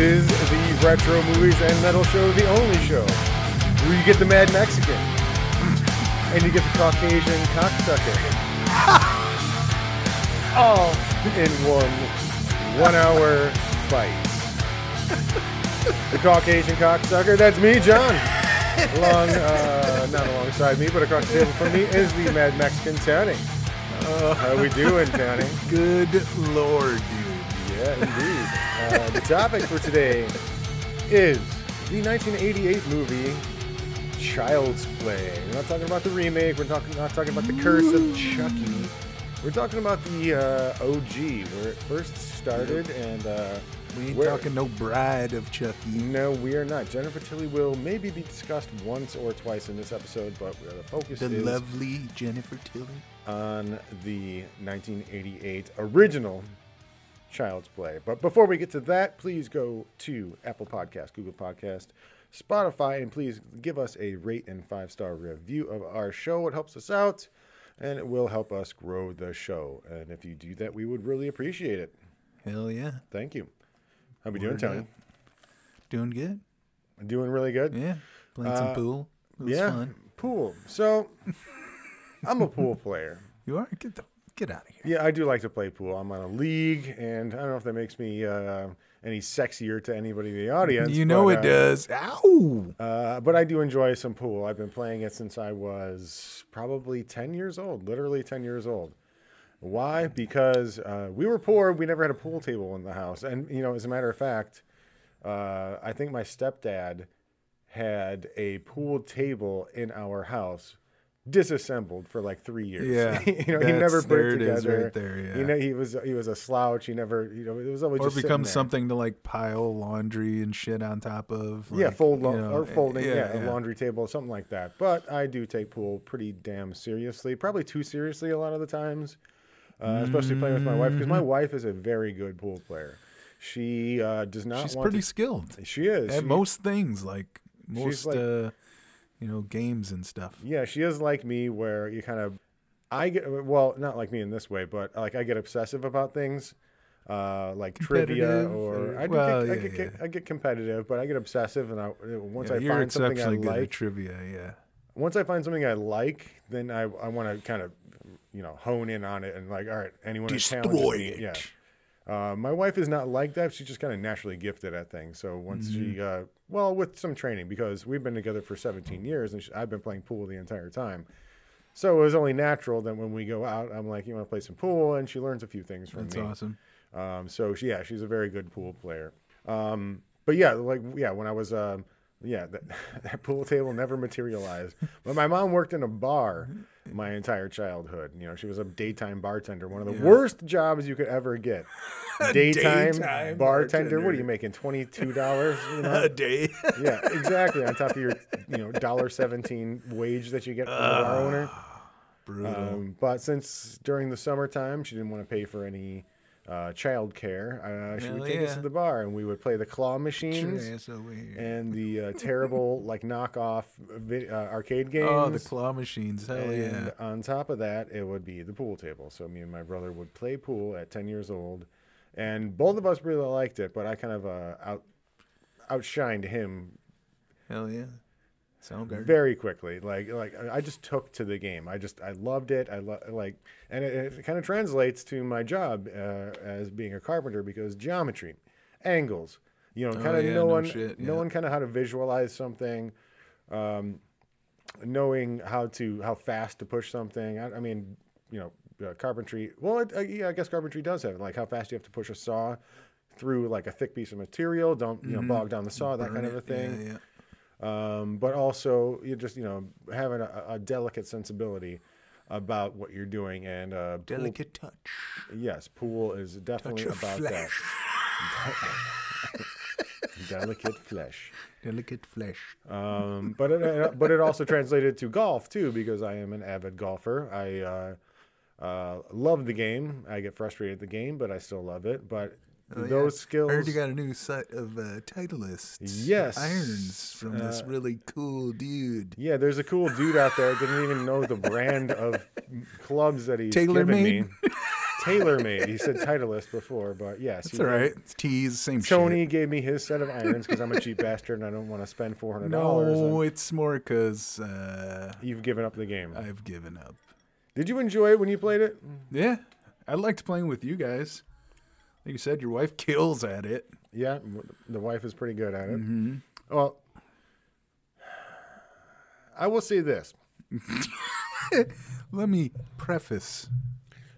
Is the Retro Movies and Metal Show, the only show where you get the Mad Mexican and you get the Caucasian cocksucker. All in one one hour fight. the Caucasian cocksucker, that's me, John. Along, uh, not alongside me, but across the table from me is the Mad Mexican Tony. How we doing, Tony? Good lord. Yeah, indeed. Uh, the topic for today is the 1988 movie Child's Play. We're not talking about the remake. We're talking not talking about the Curse of Chucky. We're talking about the uh, OG, where it first started, and uh, We ain't where- talking no bride of Chucky. No, we are not. Jennifer Tilly will maybe be discussed once or twice in this episode, but uh, the focus The is lovely Jennifer Tilly. on the 1988 original Child's Play. But before we get to that, please go to Apple Podcast, Google Podcast, Spotify, and please give us a rate and five star review of our show. It helps us out, and it will help us grow the show. And if you do that, we would really appreciate it. Hell yeah. Thank you. How we doing, Tony? up. Doing good. Doing really good. Yeah. Playing Uh, some pool. Yeah, fun. pool. So, I'm a pool player. You are? Get the get out of here. Yeah, I do like to play pool. I'm on a league, and I don't know if that makes me uh, any sexier to anybody in the audience. you know but, it uh, does. Ow! Uh, but I do enjoy some pool. I've been playing it since I was probably 10 years old, literally 10 years old. Why? Because uh, we were poor. We never had a pool table in the house. And, you know, as a matter of fact, uh, I think my stepdad had a pool table in our house disassembled for like three years. Yeah, you know, he never put it together. right there, yeah. You know, he was he was a slouch. He never, you know, it was always Or becomes something to like pile laundry and shit on top of. yeah, fold you know, or folding, yeah, yeah. a laundry table, something like that. But I do take pool pretty damn seriously, probably too seriously a lot of the times, uh, especially playing with my wife because Mm-hmm. my wife is a very good pool player. She uh, does not She's pretty to- skilled She is. at She- most things, like most, like- uh, you know, games and stuff. Yeah, she is like me, where you kind of, I get well, not like me in this way, but like I get obsessive about things, uh, like trivia or or- I, well, get, I, yeah, get, yeah. I get competitive, but I get obsessive, and I once Yeah, I find something I exceptionally good at like, trivia. Yeah. once I find something I like, then I I want to kind of, you know, hone in on it and like, all right, anyone Destroy me- it. yeah. Uh, my wife is not like that. She's just kind of naturally gifted at things. So once Mm-hmm. she, uh, well, with some training, because we've been together for 17 years and she, I've been playing pool the entire time. So it was only natural that when we go out, I'm like, you want to play some pool? And she learns a few things from That's me. That's awesome. Um, so she, yeah, she's a very good pool player. Um, but yeah, like yeah, when I was um, yeah, that, that pool table never materialized. But my mom worked in a bar my entire childhood. You know, she was a daytime bartender, one of the worst jobs you could ever get. Daytime, Daytime bartender. What are you making? Twenty two dollars? You know? A day. yeah, exactly. On top of your you know dollar seventeen wage that you get from the bar owner. Brutal. Um, but since during the summertime she didn't want to pay for any uh, child care, uh, she would Hell take us to the bar and we would play the claw machines Your ass over here. and the uh, terrible like knockoff vi- uh, arcade games. Oh, the claw machines. Hell and yeah. on top of that, it would be the pool table. So me and my brother would play pool at 10 years old, and both of us really liked it. But I kind of uh, out outshined him Hell yeah. Soundgarden. very quickly. Like like I just took to the game. I just I loved it. I lo- like, and it, it kind of translates to my job uh, as being a carpenter because geometry, angles, you know, Oh, kind of yeah, no no one shit, yeah. knowing kind of how to visualize something, um, knowing how to how fast to push something. I, I mean, you know, uh, carpentry. Well, it, uh, yeah, I guess carpentry does have it. Like how fast you have to push a saw through like a thick piece of material. Don't you know bog down the saw, that Mm-hmm. Burn kind of a thing yeah. Um, but also you just you know having a, a delicate sensibility about what you're doing and uh, pool- Delicate touch. yes, pool is definitely about flesh. that. delicate flesh. Delicate flesh. Um, but it, but it also translated to golf too because I am an avid golfer. I uh, uh, love the game. I get frustrated at the game, but I still love it. But Oh, yeah. those skills. I heard you got a new set of uh, Titleists. Yes. Irons from this Uh, really cool dude. Yeah, there's a cool dude out there that didn't even know the brand of clubs that he's Tailor given made? me. TaylorMade. He said Titleist before, but yes, It's he all did. right. It's teas, same Tony shit. gave me his set of irons because I'm a cheap bastard and I don't want to spend four hundred dollars. No, it's more because uh, You've given up the game. I've given up. Did you enjoy it when you played it? Yeah, I liked playing with you guys. Like you said, your wife kills at it. Yeah, the wife is pretty good at it. Mm-hmm. Well, I will say this. Let me preface.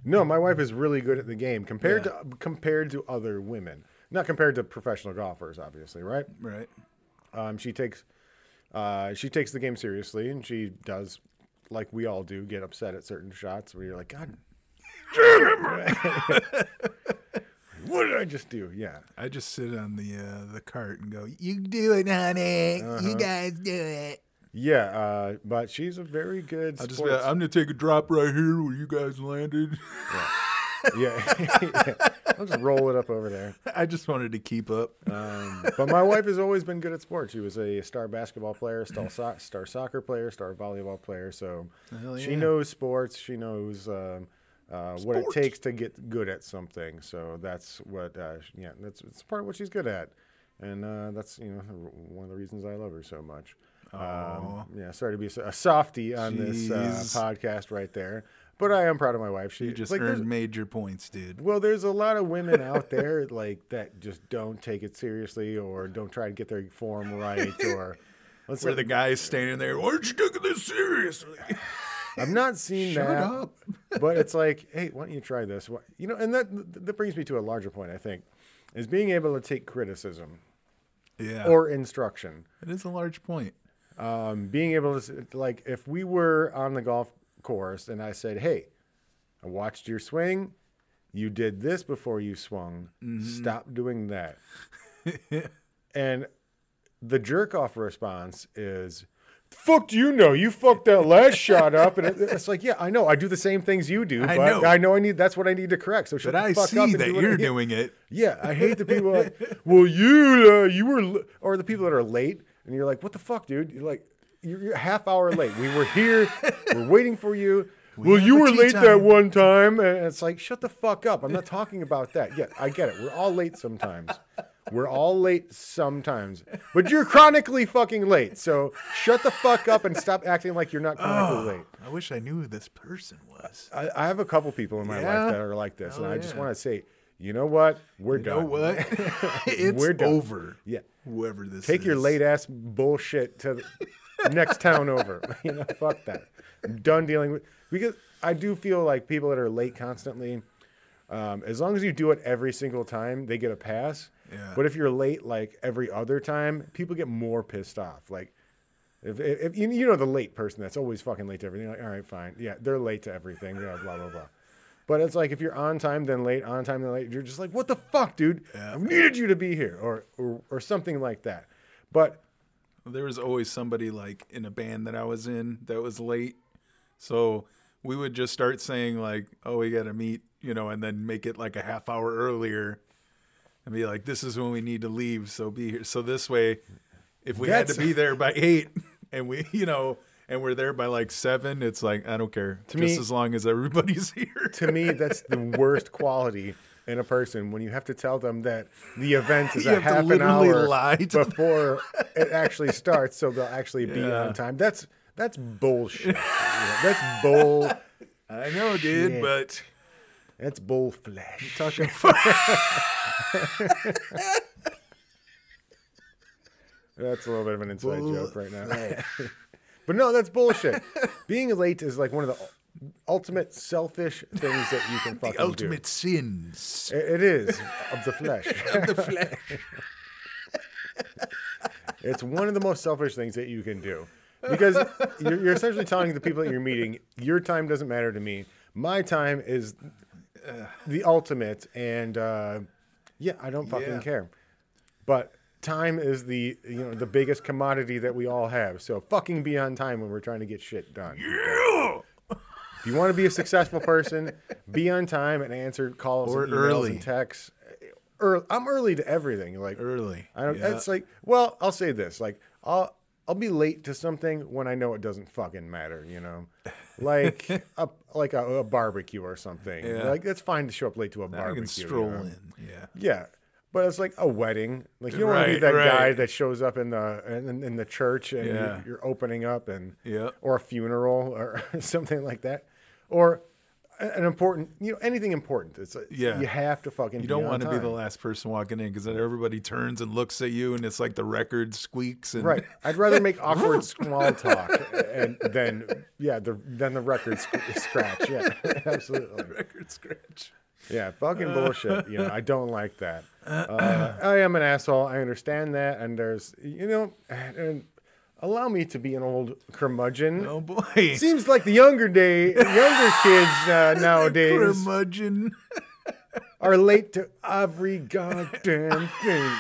No, my wife is really good at the game compared to compared to other women. Not compared to professional golfers, obviously, right? Right. Um, she takes uh, she takes the game seriously, and she does, like we all do, get upset at certain shots where you're like, God damn it! What did I just do? Yeah, I just sit on the uh, the cart and go, "You do it, honey. Uh-huh. You guys do it." yeah. Uh, but she's a very good. I'll just sports- I'm gonna take a drop right here where you guys landed. yeah. I'll just roll it up over there. I just wanted to keep up. Um, but my wife has always been good at sports. She was a star basketball player, star, so- star soccer player, star volleyball player. So Hell she knows sports. She knows um, uh, what it takes to get good at something. So that's what, uh, yeah, that's it's part of what she's good at, and uh, that's you know one of the reasons I love her so much. Um, yeah, sorry to be a softy on this uh, podcast right there, but I am proud of my wife. She You just like, earned major points, dude. well, there's a lot of women out there like that just don't take it seriously or don't try to get their form right or let's Where say, the guy's standing there, why aren't you taking this seriously? I've not seen Shut that, up. But it's like, hey, why don't you try this? Why- You know, and that that brings me to a larger point. I think is being able to take criticism Yeah. or instruction. it is a large point. Um, being able to like, if we were on the golf course and I said, hey, I watched your swing. You did this before you swung. Stop doing that. and the jerk off response is, "Fuck do you know? You fucked that last shot up." And it, it's like, yeah, I know. I do the same things you do, I but know. I know I need. That's what I need to correct. So shut But I fuck up see that do you're doing it. yeah, I hate the people like, well, you uh, you were, l-" or the people that are late, and you're like, what the fuck, dude? You're like, you're, half hour late. We were here, we're waiting for you. well, you were late that one time, and it's like, shut the fuck up. I'm not talking about that. Yeah, I get it. We're all late sometimes. We're all late sometimes, but you're chronically fucking late. So shut the fuck up and stop acting like you're not chronically late. I wish I knew who this person was. I, I have a couple people in my Yeah? life that are like this, and Hell I just want to say, you know what? We're You done. know what? it's We're done. over. Yeah. Whoever this Take is. your late ass bullshit to the next town over. You know, fuck that. I'm done dealing with because I do feel like people that are late constantly, um, as long as you do it every single time, they get a pass. Yeah. But if you're late like every other time, people get more pissed off. Like if, if, if you, know the late person that's always fucking late to everything, like, all right, fine. Yeah, they're late to everything. Yeah, blah blah blah. But it's like if you're on time then late, on time then late, you're just like, what the fuck, dude? Yeah. I needed you to be here, or or, or something like that. But There was always somebody like in a band that I was in that was late. So we would just start saying like, "Oh, we got to meet," you know, and then make it like a half hour earlier and be like, "This is when we need to leave, so be here." So this way if we had to be there by 8 and we, you know, and we're there by like 7, it's like, I don't care. To just me- as long as everybody's here. to me, that's the worst quality in a person when you have to tell them that the event is You a have to half an literally hour lie to them. before it actually starts, so they'll actually be Yeah. on time. That's that's bullshit. You know, that's bull. I know, dude, Shit. but That's bull flesh. talking That's a little bit of an inside joke right now. but no, that's bullshit. Being late is like one of the ultimate selfish things that you can fucking do. the ultimate sins do. It- it is of the flesh. of the flesh. It's one of the most selfish things that you can do because you're, you're essentially telling the people that you're meeting, your time doesn't matter to me. My time is the ultimate, and uh, yeah, I don't fucking Yeah. care. But time is the you know the biggest commodity that we all have. So fucking be on time when we're trying to get shit done. Yeah. If you want to be a successful person, be on time and answer calls Or and emails early. and texts. Early, I'm early to everything. Like Early. I don't. Yeah. It's like, well, I'll say this: like, I'll I'll be late to something when I know it doesn't fucking matter, you know, like a like a, a barbecue or something. Yeah. Like it's fine to show up late to a I barbecue. I can you stroll know? in. Yeah. Yeah, but it's like a wedding. Like you don't want to be Right, that guy that shows up in the in, in the church and Yeah. you're, you're opening up and Yeah. or a funeral or something like that, or an important you know anything important. It's Yeah. you have to fucking. You don't want to be the last person walking in because then everybody turns and looks at you, and it's like the record squeaks. And Right. I'd rather make awkward small talk and then yeah the than the record sc- scratch. Yeah, absolutely. record scratch. Yeah, fucking bullshit. You know, I don't like that. Uh, I am an asshole. I understand that, and there's you know, and allow me to be an old curmudgeon. Oh boy. Seems like the younger day, younger kids uh, nowadays Curmudgeon. are late to every goddamn thing.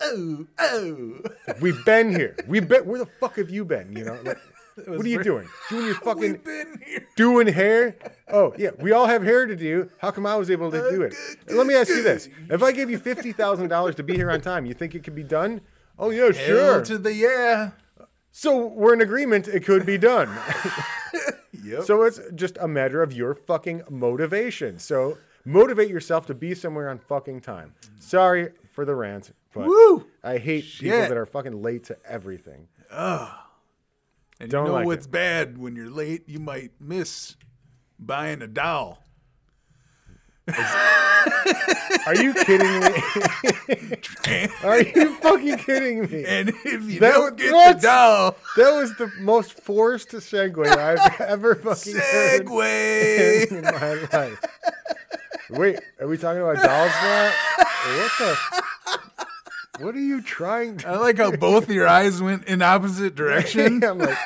Oh, oh. We've been here. We've been. Where the fuck have you been? You know, like, what are you doing? Doing your fucking We've been here. doing hair? Oh yeah, we all have hair to do. How come I was able to do it? And let me ask you this: If I gave you fifty thousand dollars to be here on time, you think it could be done? Oh yeah, Hell sure. to the yeah. So we're in agreement. It could be done. Yep. so it's just a matter of your fucking motivation. So motivate yourself to be somewhere on fucking time. Sorry for the rant, but Woo! I hate people that are fucking late to everything. Oh. And Don't you know like what's it. bad when you're late? You might miss buying a doll. Are you kidding me? Are you fucking kidding me? And if you That don't was- get what? the doll, That was the most forced segue I've ever fucking heard segue. in my life. Wait, are we talking about dolls now? What the? What are you trying to? I like how both your eyes went in opposite direction. I'm like,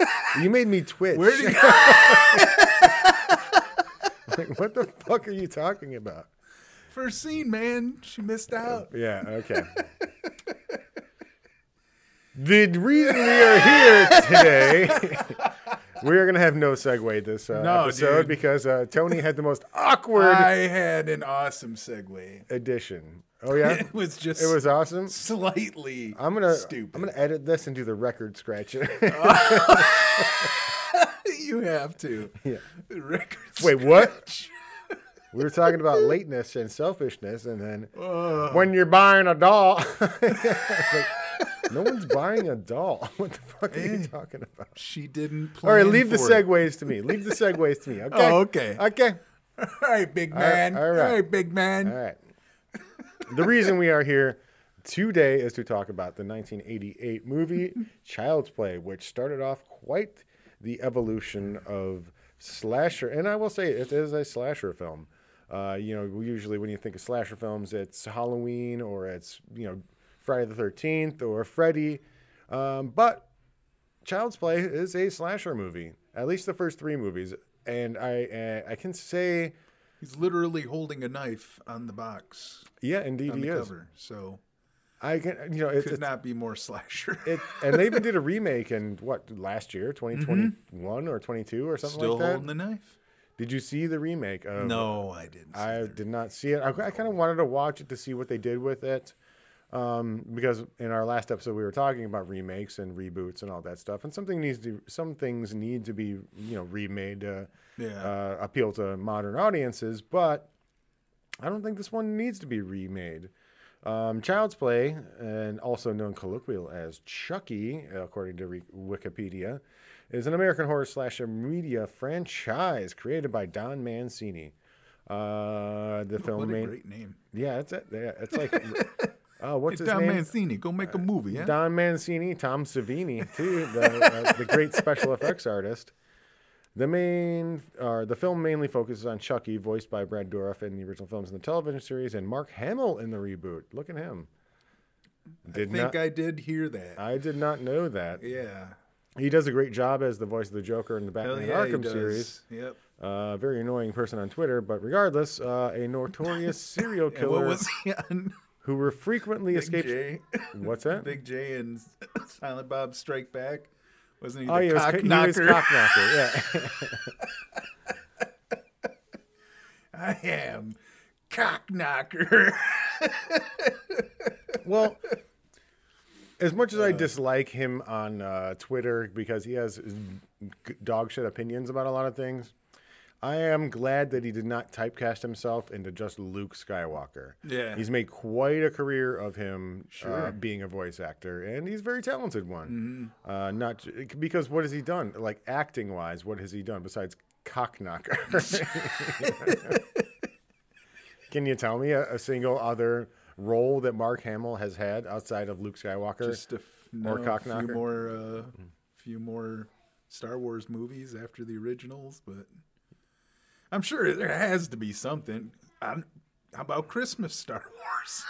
you made me twitch. Where do you like, what the fuck are you talking about? first scene, man? She missed out. Yeah, okay. the reason we are here today, we are going to have no segue this uh, No, episode dude. because uh, Tony had the most awkward I had an awesome segue. edition. Oh yeah, It was just it was awesome. slightly I'm gonna stupid. I'm gonna edit this and do the record scratcher. You have to. Yeah. Wait, what? we were talking about lateness and selfishness, and then Uh, when you're buying a doll, like, no one's buying a doll. What the fuck are you talking about? she didn't. All right, leave the for it. segues to me. Leave the segues to me. Okay. Oh, okay. Okay. All right, big man. all all, right. right. big man. All right. The reason we are here today is to talk about the 1988 movie Child's Play, which started off quite the evolution of slasher. And I will say it is a slasher film. Uh, you know, usually when you think of slasher films, it's Halloween or it's you know Friday the 13th or Freddy. Um, but Child's Play is a slasher movie. At least the first three movies, and I uh, I can say He's literally holding a knife on the box yeah, indeed on he the is. cover. So I can, you know, it's, could it's not be more slasher. it, and they even did a remake in what last year, 2021 or 22 or something Mm-hmm. Still like that. Still holding the knife? Did you see the remake? Of, No, I didn't. see I did not see it. I, I kind of wanted to watch it to see what they did with it, um, because in our last episode we were talking about remakes and reboots and all that stuff, and something needs to, some things need to be, you know, remade to Yeah. uh, appeal to modern audiences, but I don't think this one needs to be remade. Um, Child's Play, and also known colloquial as Chucky, according to Re- Wikipedia, is an American horror slasher media franchise created by Don Mancini. Uh, the film what a main, great name. yeah, it's a, yeah, it's like, oh, what's Hey, his Don name? Mancini, go make a movie, yeah? Don Mancini, Tom Savini, too, the, uh, the great special effects artist. The main, or the film mainly focuses on Chucky, voiced by Brad Dourif in the original films and the television series, and Mark Hamill in the reboot. Look at him. I think not, I did hear that. I did not know that. yeah. He does a great job as the voice of the Joker in the Batman yeah, Arkham series. Yep. Uh, very annoying person on Twitter, but regardless, uh, a notorious serial killer was he on? who were frequently Big escaped. J. What's that? Big Jay and Silent Bob Strike Back. Wasn't he Oh, was, cock was knocker? cock knocker. Yeah. I am cock knocker. Well, as much as I dislike him on uh, Twitter because he has dog shit opinions about a lot of things, I am glad that he did not typecast himself into just Luke Skywalker. Yeah. He's made quite a career of him uh, being a voice actor, and he's a very talented one. Mm-hmm. Uh, not because what has he done? Like acting wise, what has he done besides cockknocker? Can you tell me a, a single other role that Mark Hamill has had outside of Luke Skywalker? Just a, f- Or a Cockknocker? few more, uh, few more Star Wars movies after the originals, but I'm sure there has to be something. I'm, how about Christmas Star Wars?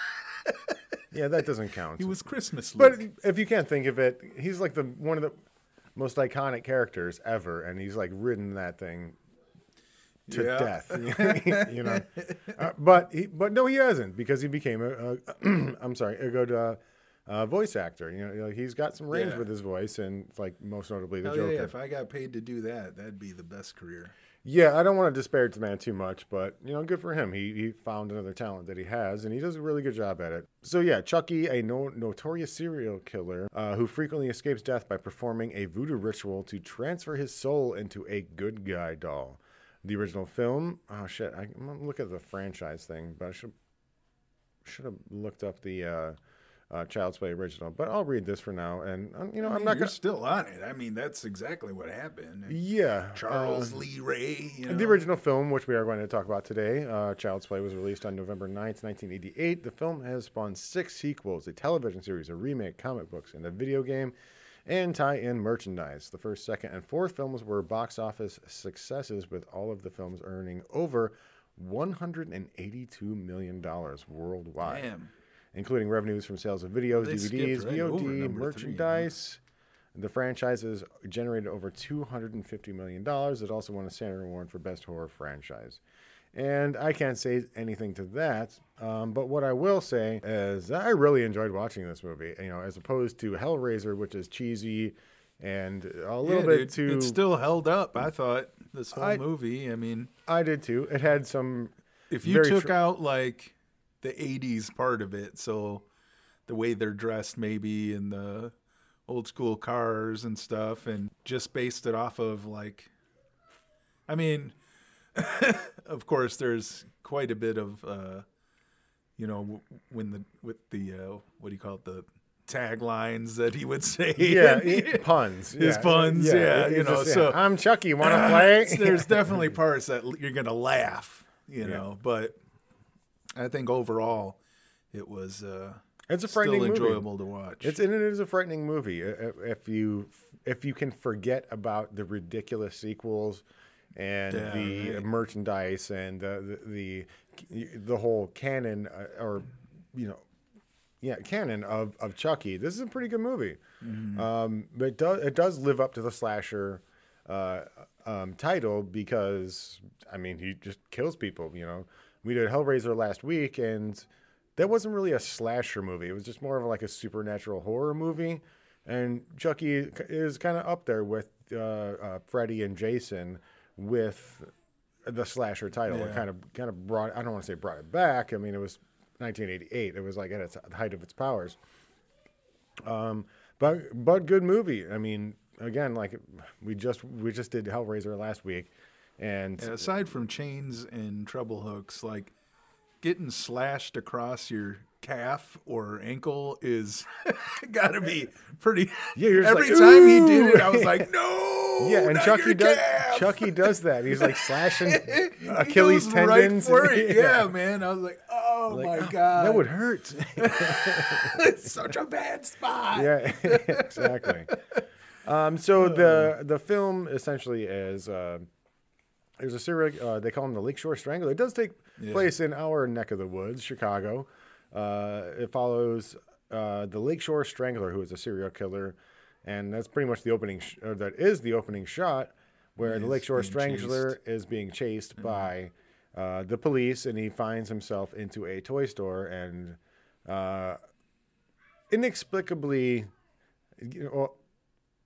yeah, that doesn't count. He was Christmas But if you can't think of it, he's like the one of the most iconic characters ever, and he's like ridden that thing to Yeah. death. you know, uh, but he, but no, he hasn't because he became a, a I'm sorry, a good uh, uh, voice actor. You know, he's got some range Yeah. with his voice, and like most notably the Hell Joker. yeah, if I got paid to do that, that'd be the best career. Yeah, I don't want to disparage the man too much, but you know, good for him. He he found another talent that he has, and he does a really good job at it. So yeah, Chucky, a no, notorious serial killer uh, who frequently escapes death by performing a voodoo ritual to transfer his soul into a good guy doll. The original film. Oh shit, I, I'm gonna look at the franchise thing, but I should should have looked up the uh, uh, Child's Play original. But I'll read this for now, and uh, you know, I I'm mean, not you're gonna. still on it. I mean, that's exactly what happened. Yeah, Charles uh, Lee Ray. You know? The original film, which we are going to talk about today, uh, Child's Play, was released on November 9th, 1988. The film has spawned six sequels, a television series, a remake, comic books, and a video game, and tie in merchandise. The first, second, and fourth films were box office successes, with all of the films earning over $182 million worldwide, Damn. Including revenues from sales of videos, They DVDs, right VOD, number three, merchandise. The franchise has generated over $250 million. It also won a Saturn Award for Best Horror Franchise. And I can't say anything to that, um, but what I will say is I really enjoyed watching this movie. You know, as opposed to Hellraiser, which is cheesy and a little Yeah, bit dude, too. It still held up. I thought this whole I- movie. I mean, I did too. It had some. if you took tr- out like the '80s part of it, so the way they're dressed, maybe, and the old school cars and stuff, and just based it off of like, I mean, of course, there's quite a bit of, uh, you know, when the with the uh, what do you call it the taglines that he would say Yeah, it- puns. His yeah. puns, yeah, it- you know, so- I'm Chucky. Want to play? there's definitely parts that you're gonna laugh, you Yeah. know. But I think overall, it was uh, It's a still frightening movie. enjoyable to watch. It's and it is a frightening movie. If you if you can forget about the ridiculous sequels and Yeah, the right. merchandise and the the the, the whole canon uh, or you know yeah canon of of Chucky, this is a pretty good movie. Mm-hmm. Um, but it does it does live up to the slasher. Uh, um, title because I mean he just kills people. You know, we did Hellraiser last week, and that wasn't really a slasher movie. It was just more of like a supernatural horror movie. And Chucky is kind of up there with uh, uh, Freddy and Jason with the slasher title. It kind of kind of brought. I don't want to say brought it back. I mean, it was 1988. It was like at its the height of its powers. Um, but but good movie. I mean, again, like we just we just did Hellraiser last week, and Yeah, aside from chains and treble hooks, like getting slashed across your calf or ankle is gotta be pretty. Yeah, you're every like, time he did it, I was like, no. yeah, and Chucky does calf!" Chucky does that. He's like slashing Achilles tendons. Right it. Yeah, man. I was like, oh Like, my "Oh, god, that would hurt. it's such a bad spot. yeah, exactly. Um, so the the film essentially is uh, there's a serial. Uh, they call him the Lakeshore Strangler. It does take Yeah. place in our neck of the woods, Chicago. Uh, it follows uh, the Lakeshore Strangler, who is a serial killer, and that's pretty much the opening. Sh- or that is the opening shot where the Lakeshore Strangler is being chased by uh, the police, and he finds himself into a toy store and. Uh, inexplicably, you know, well,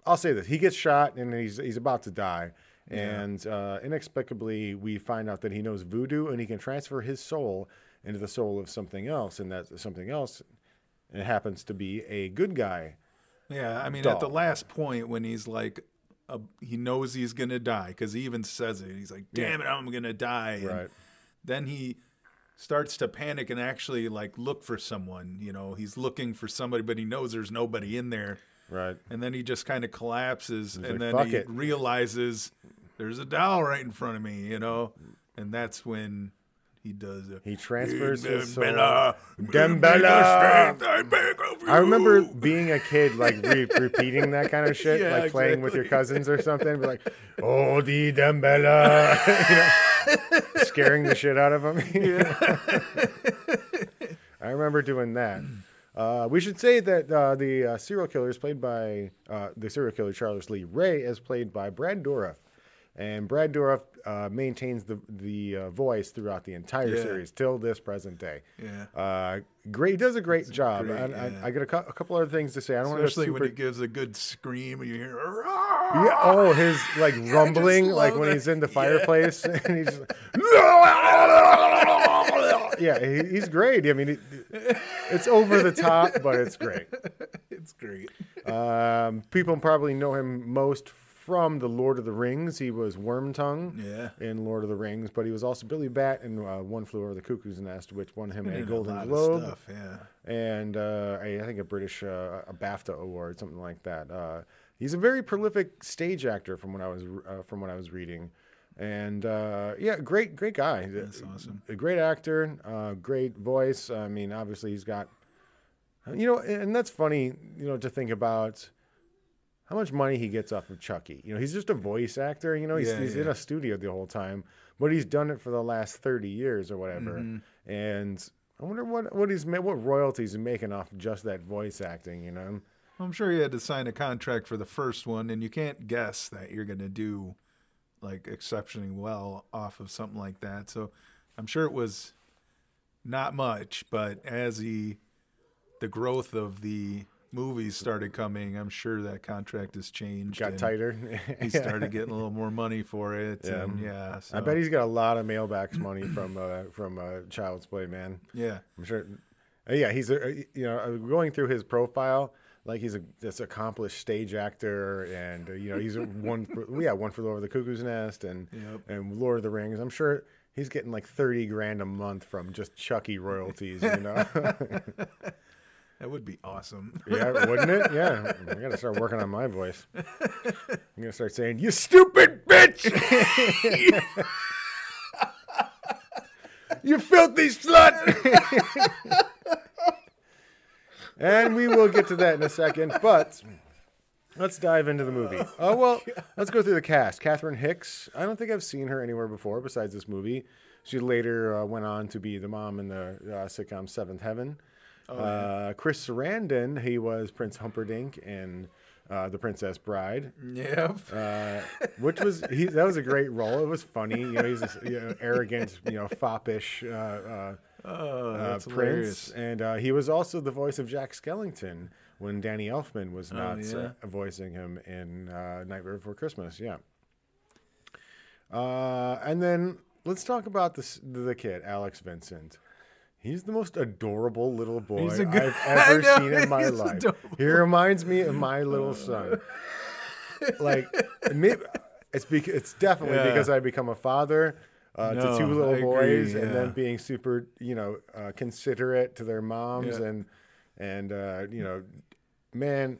I'll say this: he gets shot and he's he's about to die, and uh, inexplicably we find out that he knows voodoo and he can transfer his soul into the soul of something else, and that something else it happens to be a good guy. Yeah, I mean, at the last point when he's like, uh, he knows he's gonna die because he even says it. He's like, "Damn it, I'm gonna die." And Right. Then he starts to panic and actually like look for someone. You know, he's looking for somebody, but he knows there's nobody in there. Right. And then he just kind of collapses, and like, then "Fuck he it." realizes there's a doll right in front of me. You know, and that's when he does it. He transfers his soul. Strength I beg of I remember being a kid, like re- repeating that kind of shit, Yeah, like playing with your cousins or something. Be like, "Oh, the Damballa," you know, scaring the shit out of them. I remember doing that. Uh, we should say that uh, the uh, serial killer is played by uh, the serial killer Charles Lee Ray is played by Brad Dourif, and Brad Dourif uh, maintains the the uh, voice throughout the entire Yeah. series till this present day. Yeah. Uh, great, he does a great job. great, and yeah. I, I got a, cou- a couple other things to say. I don't want to Especially super. when he gives a good scream and you hear, yeah, oh, his like rumbling, like when he's in the fireplace, and he's just yeah, he, he's great. I mean, it's over the top, but it's great. it's great. Um, people probably know him most from the Lord of the Rings. He was Wormtongue Yeah. in Lord of the Rings, but he was also Billy Bibbit in uh, One Flew Over the Cuckoo's Nest, which won him a Golden of Globe stuff, yeah. and uh, a, I think a British uh, a BAFTA award, something like that. Uh, he's a very prolific stage actor, from what I was uh, from what I was reading, and uh, yeah, great great guy. That's awesome. A great actor, uh, great voice. I mean, obviously he's got, you know, and that's funny, you know, to think about. How much money he gets off of Chucky? You know, he's just a voice actor. You know, he's, Yeah, he's in a studio the whole time, but he's done it for the last thirty years or whatever. Mm-hmm. And I wonder what what he's what royalties he's making off just that voice acting. You know, I'm sure he had to sign a contract for the first one, and you can't guess that you're going to do like exceptionally well off of something like that. So I'm sure it was not much, but as he, the growth of the movies started coming, I'm sure that contract has changed. got tighter. He started getting a little more money for it. Yeah. And yeah. I bet he's got a lot of mailbacks money from uh, from uh, Child's Play, man. Yeah. I'm sure. uh, yeah, he's a, you know uh, going through his profile. Like he's a this accomplished stage actor, and uh, you know he's a one for yeah one for Lord of the Cuckoo's Nest and Yep. and Lord of the Rings. I'm sure he's getting like thirty grand a month from just Chucky royalties. You know, That would be awesome. yeah, wouldn't it? Yeah, I gotta start working on my voice. I'm gonna start saying, "You stupid bitch." You filthy slut! And we will get to that in a second, but let's dive into the movie. Oh, well, let's go through the cast. Catherine Hicks, I don't think I've seen her anywhere before besides this movie. She later uh, went on to be the mom in the uh, sitcom Seventh Heaven. uh, Chris Sarandon, he was Prince Humperdinck in uh, The Princess Bride Yep. uh, which was he, that was a great role. It was funny, you know. He's this you know, arrogant, you know, foppish uh, uh, Oh, uh, that's prince, hilarious. and uh, he was also the voice of Jack Skellington when Danny Elfman was Oh, not yeah? uh, voicing him in uh, Nightmare Before Christmas. Yeah. Uh, and then let's talk about this the kid Alex Vincent. He's the most adorable little boy good- I've ever know, seen in my life. adorable. He reminds me of my little son. like, maybe it's bec- it's definitely Yeah. because I become a father uh, to two little I agree, boys, and then being super, you know, uh, considerate to their moms, Yeah. and and uh, you know, man,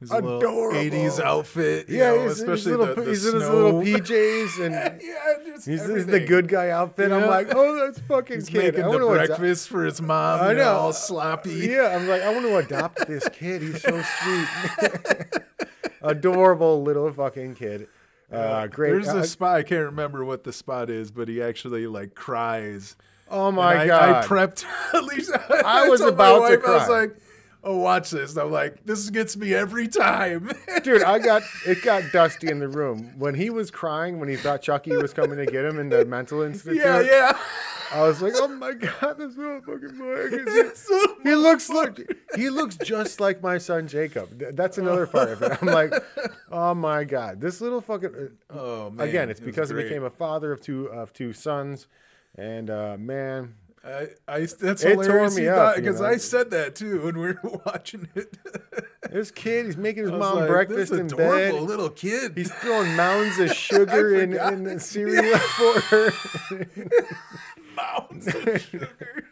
His Adorable. 80s outfit. You yeah, know, he's, he's especially little, the, the he's in his little PJs, and yeah, he's, he's the good guy outfit. I'm like, oh, that's fucking He's kid. making I the breakfast for his mom. I you know, know. all sloppy. Yeah, I'm like, I want to adopt this kid. He's so sweet. Adorable little fucking kid. Uh, great. There's uh, a spot I can't remember what the spot is, but he actually like cries. oh my And I, god. I prepped. At least I was told my about to wife, I was like, "Oh, watch this." I'm like, "This gets me every time." Dude, I got it got dusty in the room when he was crying when he thought Chucky was coming to get him in the mental institute. yeah, yeah. I was like, oh my god, this little fucking boy. He, he looks look, he looks just like my son Jacob. That's another part of it. I'm like, oh my god, this little fucking. Oh man. Again, it's it because he great. became a father of two of two sons, and uh, man, I, I that's It hilarious me up, you because. I said that too when we were watching it. This kid, he's making his mom like, breakfast in bed. little kid. He's throwing mounds of sugar in, in the cereal for her. Mounds of sugar.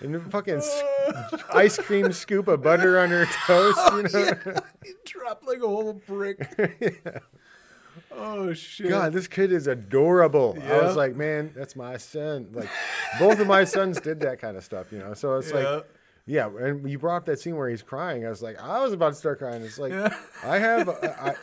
And the fucking s- ice cream scoop of butter on her toast. You know? Yeah, he dropped like a whole brick. Oh shit! God, this kid is adorable. I was like, man, that's my son. Like, both of my sons did that kind of stuff, you know. So it's Yeah. like, yeah. And you brought up that scene where he's crying. I was like, I was about to start crying. It's like, Yeah. I have, I,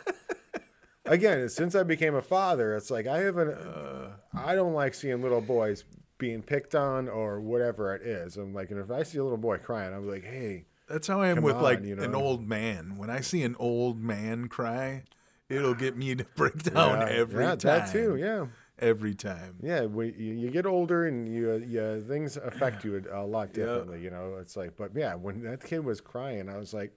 again, since I became a father, it's like I have an, Uh. I don't like seeing little boys being picked on or whatever it is. I'm like, and if I see a little boy crying, I'm like, hey, That's how I am with like on, you an old man. When I see an old man cry, it'll get me to break down yeah, every yeah, time. that too, yeah. Every time. Yeah, we, you, you get older and you, you things affect you a lot differently. You know, it's like, but yeah, when that kid was crying, I was like,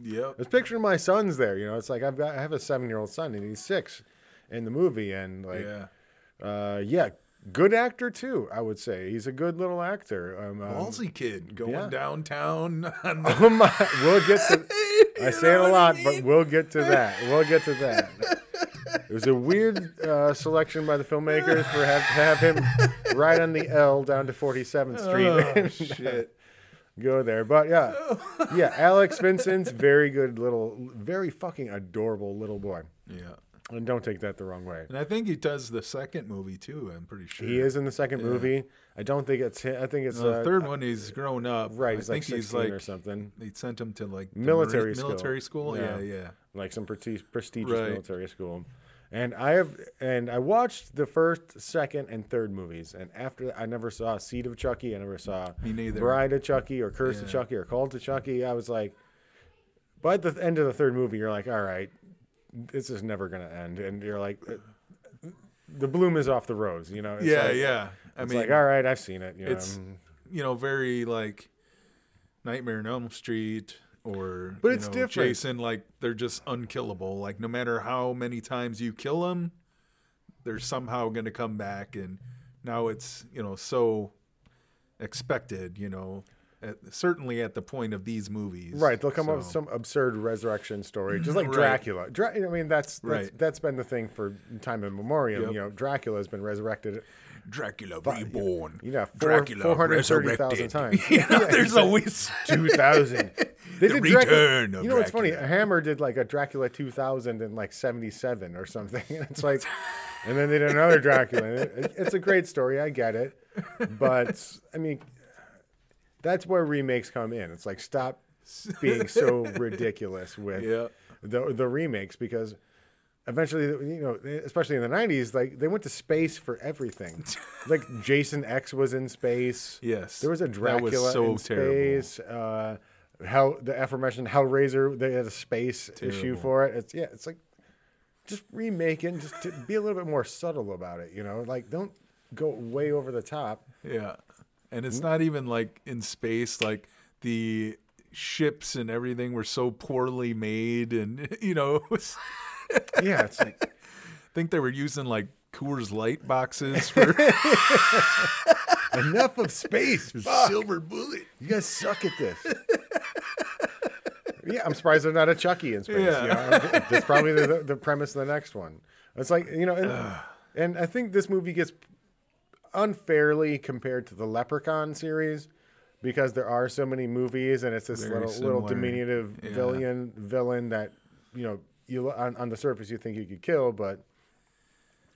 I Yep. was picturing my son's there. You know, it's like I've got I have a seven year old son and he's six in the movie, and like, yeah. uh, yeah, good actor too. I would say he's a good little actor. Um, um, Ballsy kid going yeah. downtown. Oh my, we'll get to. I say it a lot, I but we'll get to that. We'll get to that. It was a weird uh, selection by the filmmakers for have, to have him right on the L down to 47th Street. Oh, and shit. Go there, but yeah, yeah. Alex Vincent's very good little, very fucking adorable little boy. Yeah. And don't take that the wrong way. And I think he does the second movie too. I'm pretty sure. He is in the second movie. I don't think it's. I think it's No, the uh, third one, he's grown up. right. I He's like think he's 16 like or something. they sent him to like Military school. military school. Yeah, Yeah. yeah. like some prestigious Right. military school. And I have and I watched the first, second, and third movies. And after that, I never saw Seed of Chucky. I never saw. Bride of Chucky or Curse of Chucky or Cult to Chucky. I was like, by the end of the third movie, you're like, all right, this is never gonna end. And you're like, uh, the bloom is off the rose. You know? It's yeah, like, yeah. I It's mean, like, all right, I've seen it. You know? it's- you know, very like Nightmare on Elm Street or But it's know, different. Jason. Like they're just unkillable. Like no matter how many times you kill them, they're somehow going to come back. And now it's you know so expected. You know, at, certainly at the point of these movies. Right, they'll come up with some absurd resurrection story, just like Right. Dracula. Dra- I mean, that's that's, Right. that's been the thing for time immemorial. Yep. You know, Dracula has been resurrected. Dracula reborn. You know, four, Dracula four hundred thirty thousand times. you know, there's always two thousand. They The did Dracula- return of You know what's funny? Dracula. Hammer did like a Dracula two thousand in like seventy seven or something. it's like, and then they did another Dracula. it- it's a great story. I get it, but I mean, that's where remakes come in. It's like stop being so ridiculous with Yeah. the the remakes because eventually you know especially in the 90s like they went to space for everything like jason x was in space Yes, there was a dracula was so in terrible. space uh hell the aforementioned hellraiser they had a space issue for it it's yeah it's like just remake it and just to be a little bit more subtle about it you know like don't go way over the top Yeah. And it's not even like in space, like the ships and everything were so poorly made. And, you know, it was, yeah it's like I think they were using like Coors Light boxes for enough of space Fuck. silver bullet. You guys suck at this. yeah, I'm surprised they're not a Chucky in space. Yeah. You know? That's probably the, the premise of the next one. It's like, you know, and, and I think this movie gets unfairly compared to the Leprechaun series because there are so many movies and it's this Very little, little diminutive Yeah. villain villain that, you know, you on, on the surface you think you could kill, but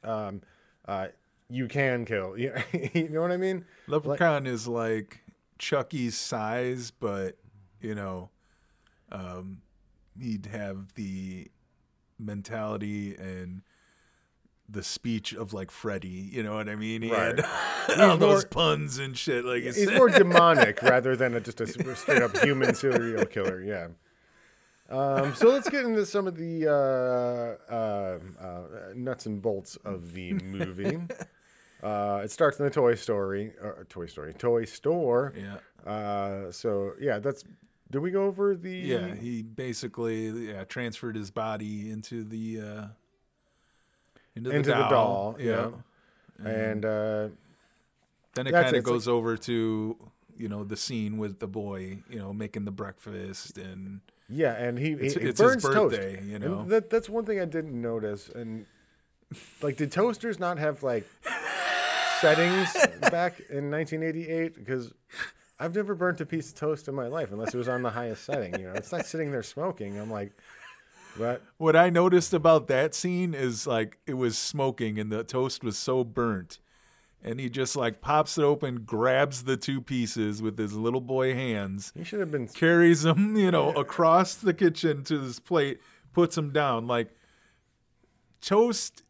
um, uh, you can kill. You you know what I mean? Leprechaun is like Chucky's size, but, you know, um, he'd have the mentality and the speech of like Freddy. You know what I mean? He Right. had all those puns and shit. Like He's more demonic rather than a, just a straight up human serial killer. Yeah. Um, so let's get into some of the uh, uh, uh, nuts and bolts of the movie. Uh, it starts in the Toy Story, uh, Toy Story, Toy Store. yeah. Uh, so yeah, that's. Did we go over the? Yeah, he basically yeah transferred his body into the uh, into the Into the doll. doll, Yeah, yeah. and uh, Then it kind of It's like- goes over to you know the scene with the boy, you know, making the breakfast and Yeah, and he, It's- he, it's his burns toast. birthday, you know? That, that's one thing I didn't notice. And like, did toasters not have like settings back in 1988? Because I've never burnt a piece of toast in my life unless it was on the highest setting. You know, it's not sitting there smoking. I'm like, but What I noticed about that scene is like it was smoking and the toast was so burnt. And he just like pops it open, grabs the two pieces with his little boy hands, he should have been. carries them, you know, across the kitchen to this plate, puts them down. Like toast,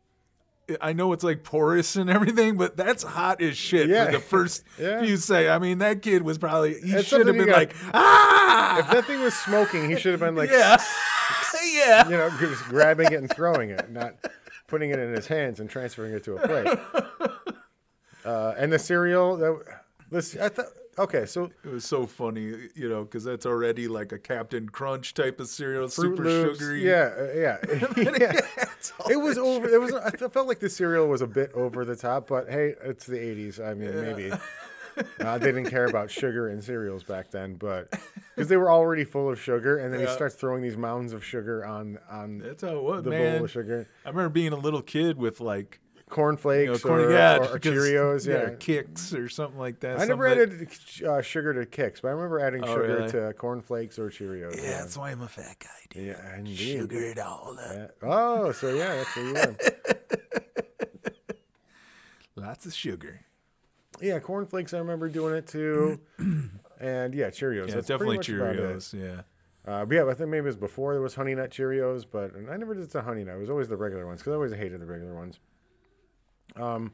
I know it's like porous and everything, but that's hot as shit Yeah. for the first Yeah. few say. I mean, that kid was probably he should have been got- like ah If that thing was smoking, he should have been like, yeah yeah. you know, just grabbing it and throwing it, not putting it in his hands and transferring it to a plate. Uh, and the cereal, that, this I thought. Okay, so It was so funny, you know, because that's already like a Captain Crunch type of cereal, Fruit super Loops, sugary. Yeah, uh, yeah, yeah. It was over. It was. I felt like the cereal was a bit over the top, but hey, it's the '80s. I mean, maybe uh, they didn't care about sugar and cereals back then, but because they were already full of sugar, and then he starts throwing these mounds of sugar on on That's how it was, the man. bowl of sugar, I remember being a little kid with like cornflakes you know, corn, or, yeah, or, or Cheerios. Yeah, Kix or something like that. I never added uh, sugar to Kix, but I remember adding Oh, sugar really? to cornflakes or Cheerios. Yeah, that's why I'm a fat guy, dude. yeah, indeed. Sugar it all up. Yeah. Oh, so yeah, that's where you were. Lots of sugar. Yeah, cornflakes. I remember doing it too, and yeah, Cheerios. Yeah, That's definitely pretty much about it. Cheerios. Yeah. Uh, but yeah, I think maybe it was before there was Honey Nut Cheerios, but I never did the Honey Nut. It was always the regular ones because I always hated the regular ones. Um,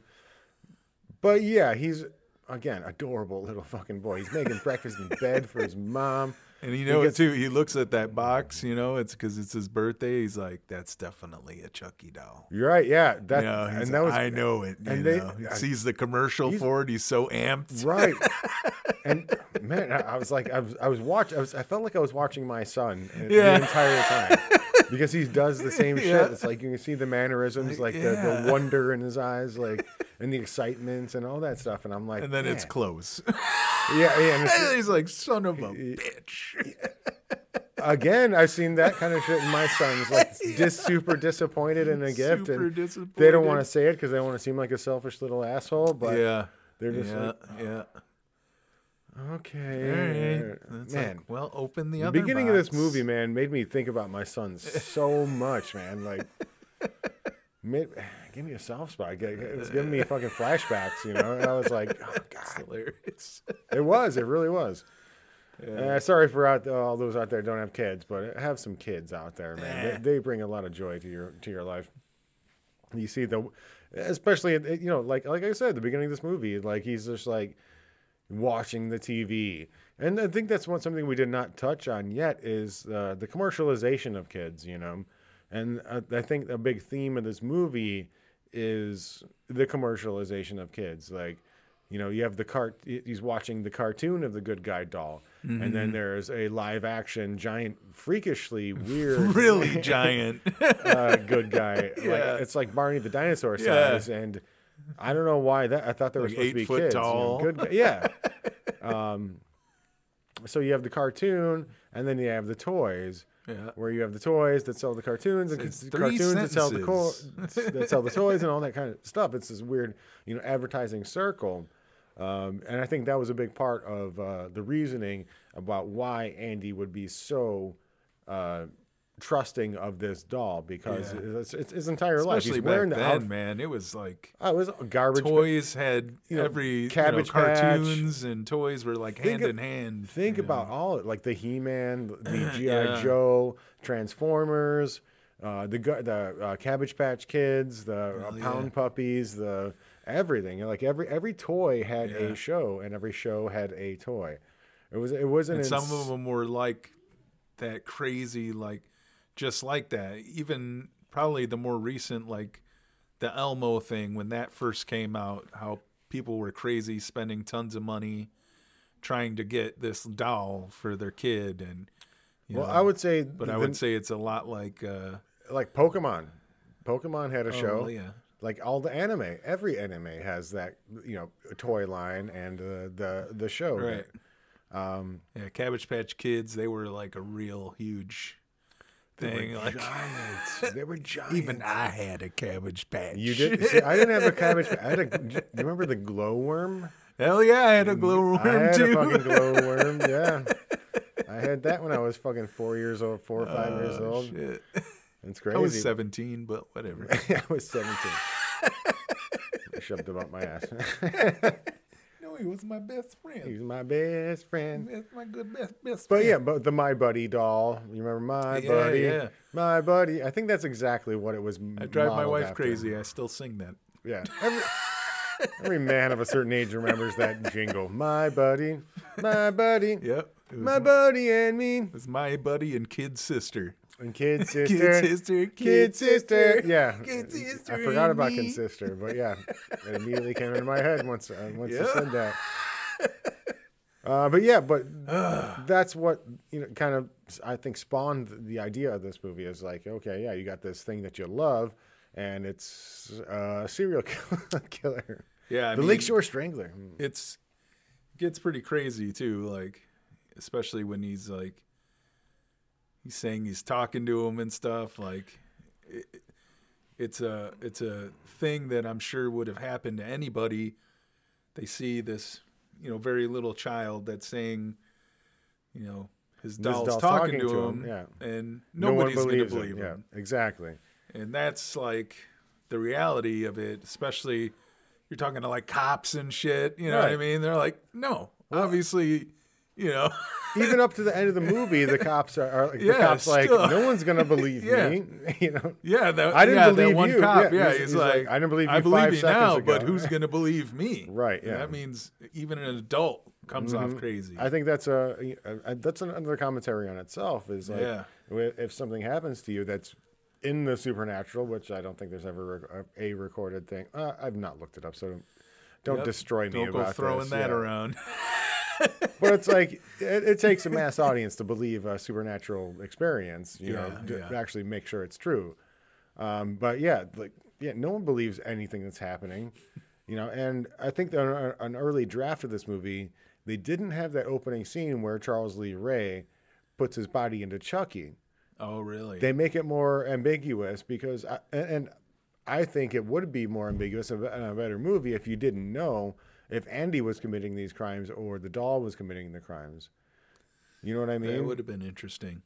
but yeah, he's again adorable little fucking boy. He's making breakfast in bed for his mom. And you know it too. He looks at that box, you know, it's because it's his birthday. He's like, "That's definitely a Chucky doll." You're right. Yeah, that You know, and that was I know it. You and they- know, he I- sees the commercial for it. He's so amped. right. and man, I, I was like, I was, I was watching. I was, I felt like I was watching my son Yeah. the entire time because he does the same Yeah. shit. It's like you can see the mannerisms, like the, yeah. the wonder in his eyes, like and the excitement and all that stuff. And I'm like, And then it's close. yeah, yeah. He's like, "Son of a bitch." again, I've seen that kind of shit in my sons, like just super disappointed in a gift, Super and they don't want to say it because they want to seem like a selfish little asshole. But yeah. they're just yeah, like, oh. yeah. okay, right. Man. like, well, open the The beginning of this movie, man, made me think about my sons so much, man. Like, made, give me a soft spot. It was giving me fucking flashbacks, you know. And I was like, oh god, hilarious. it was, it really was. Uh, sorry for out, all those out there don't have kids, but have some kids out there, man. They, they bring a lot of joy to your to your life. You see the, especially you know, like like I said, at the beginning of this movie, like he's just like watching the TV, and I think that's one something we did not touch on yet is uh, the commercialization of kids. You know, and uh, I think a big theme of this movie is the commercialization of kids. Like, you know, you have the cart. He's watching the cartoon of the good guy doll, and Mm-hmm. then there's a live action giant, freakishly weird, really giant. uh, good guy. Yeah. Like, it's like Barney the dinosaur Yeah. size, and I don't know why that. I thought they were Like supposed to be kids. you know, tall. good, guy- yeah. um, so you have the cartoon, and then you have the toys. Yeah. Where you have the toys that sell the cartoons, and It's cartoons that sell the co- that sell the toys and all that kind of stuff. It's this weird, you know, advertising circle. Um, and I think that was a big part of uh, the reasoning about why Andy would be so uh, trusting of this doll because Yeah. it's, it's his entire life. Especially He's wearing back the then, outfit. man. It was like Oh, it was garbage. toys had you know, every Cabbage you know, Patch. cartoons and toys were like Think hand of- in hand. Think about know. all it, like the He-Man, the GI Yeah. Joe, Transformers, uh, the the uh, Cabbage Patch Kids, the uh, yeah. Pound Puppies, the everything. Like every every toy had Yeah. a show, and every show had a toy. It was it wasn't and some ins- of them were like that crazy, like just like that. Even probably the more recent, like the Elmo thing when that first came out, how people were crazy spending tons of money trying to get this doll for their kid and you Well, know, I would say, but I would say it's a lot like uh like Pokemon. Pokemon had a oh, show. yeah like all the anime. Every anime has that you know toy line and uh, the the show. Right. Um, yeah, Cabbage Patch Kids. They were like a real huge thing. Like giants. they were giants. even I had a Cabbage Patch. You did. See, I didn't have a cabbage. Patch. I had a. Do you remember the glowworm? Hell yeah, I had a glowworm I had too. a fucking glowworm. Yeah, I had that when I was fucking four years old, four or five years Oh, old. shit. It's crazy. I was 17, but whatever. I was seventeen. I shoved him up my ass. He was my best friend. He's my best friend. That's my good best best friend. But friend. yeah, but the My Buddy doll. You remember My Yeah, Buddy? yeah. My Buddy. I think that's exactly what it was. I drive my wife after. crazy. I still sing that. Yeah. Every, every man of a certain age remembers that jingle. My buddy, my buddy, Yep. Was, my buddy and me. it was my buddy and kid sister. And kid sister. Kid sister. Kid sister. Yeah. Kid sister. I forgot about me. kid sister, but yeah, it immediately came into my head once uh, once you said that. Uh, but yeah, but that's what you know, kind of I think spawned the idea of this movie is like, okay, yeah, you got this thing that you love, and it's uh, a serial killer, Yeah. I the mean, Lakeshore Strangler. It's gets pretty crazy too. Like, especially when he's like, he's saying he's talking to him and stuff. Like, it, it's a it's a thing that I'm sure would have happened to anybody. They see this, you know, very little child that's saying, you know, his doll's, doll's talking, talking to him, him, yeah. and No nobody's going to believe Yeah, him. exactly. And that's like the reality of it, especially you're talking to like cops and shit. You know what I mean? They're like, no, obviously, you know, Even up to the end of the movie, the cops are, are the Yeah, cops like, no one's gonna believe Yeah. me. You know, yeah, that, I didn't yeah, believe that one you. cop, Yeah, yeah, he's- he's, he's like, like, I didn't believe I you believe five you now, ago." but who's gonna believe me? Right, yeah. Mm-hmm. that means even an adult comes off crazy. I think that's a, a that's another commentary on itself. Is like Yeah. if something happens to you that's in the supernatural, which I don't think there's ever a recorded thing. Uh, I've not looked it up, so don't Yep. destroy me Don't go throwing this. that yeah. around. But it's like it, it takes a mass audience to believe a supernatural experience. You know, to yeah. actually make sure it's true. Um, but yeah, like yeah, no one believes anything that's happening. You know, and I think that on an early draft of this movie, they didn't have that opening scene where Charles Lee Ray puts his body into Chucky. Oh, really? They make it more ambiguous because, I, and and I think it would be more ambiguous and a better movie if you didn't know if Andy was committing these crimes or the doll was committing the crimes. You know what I mean? that would have been interesting.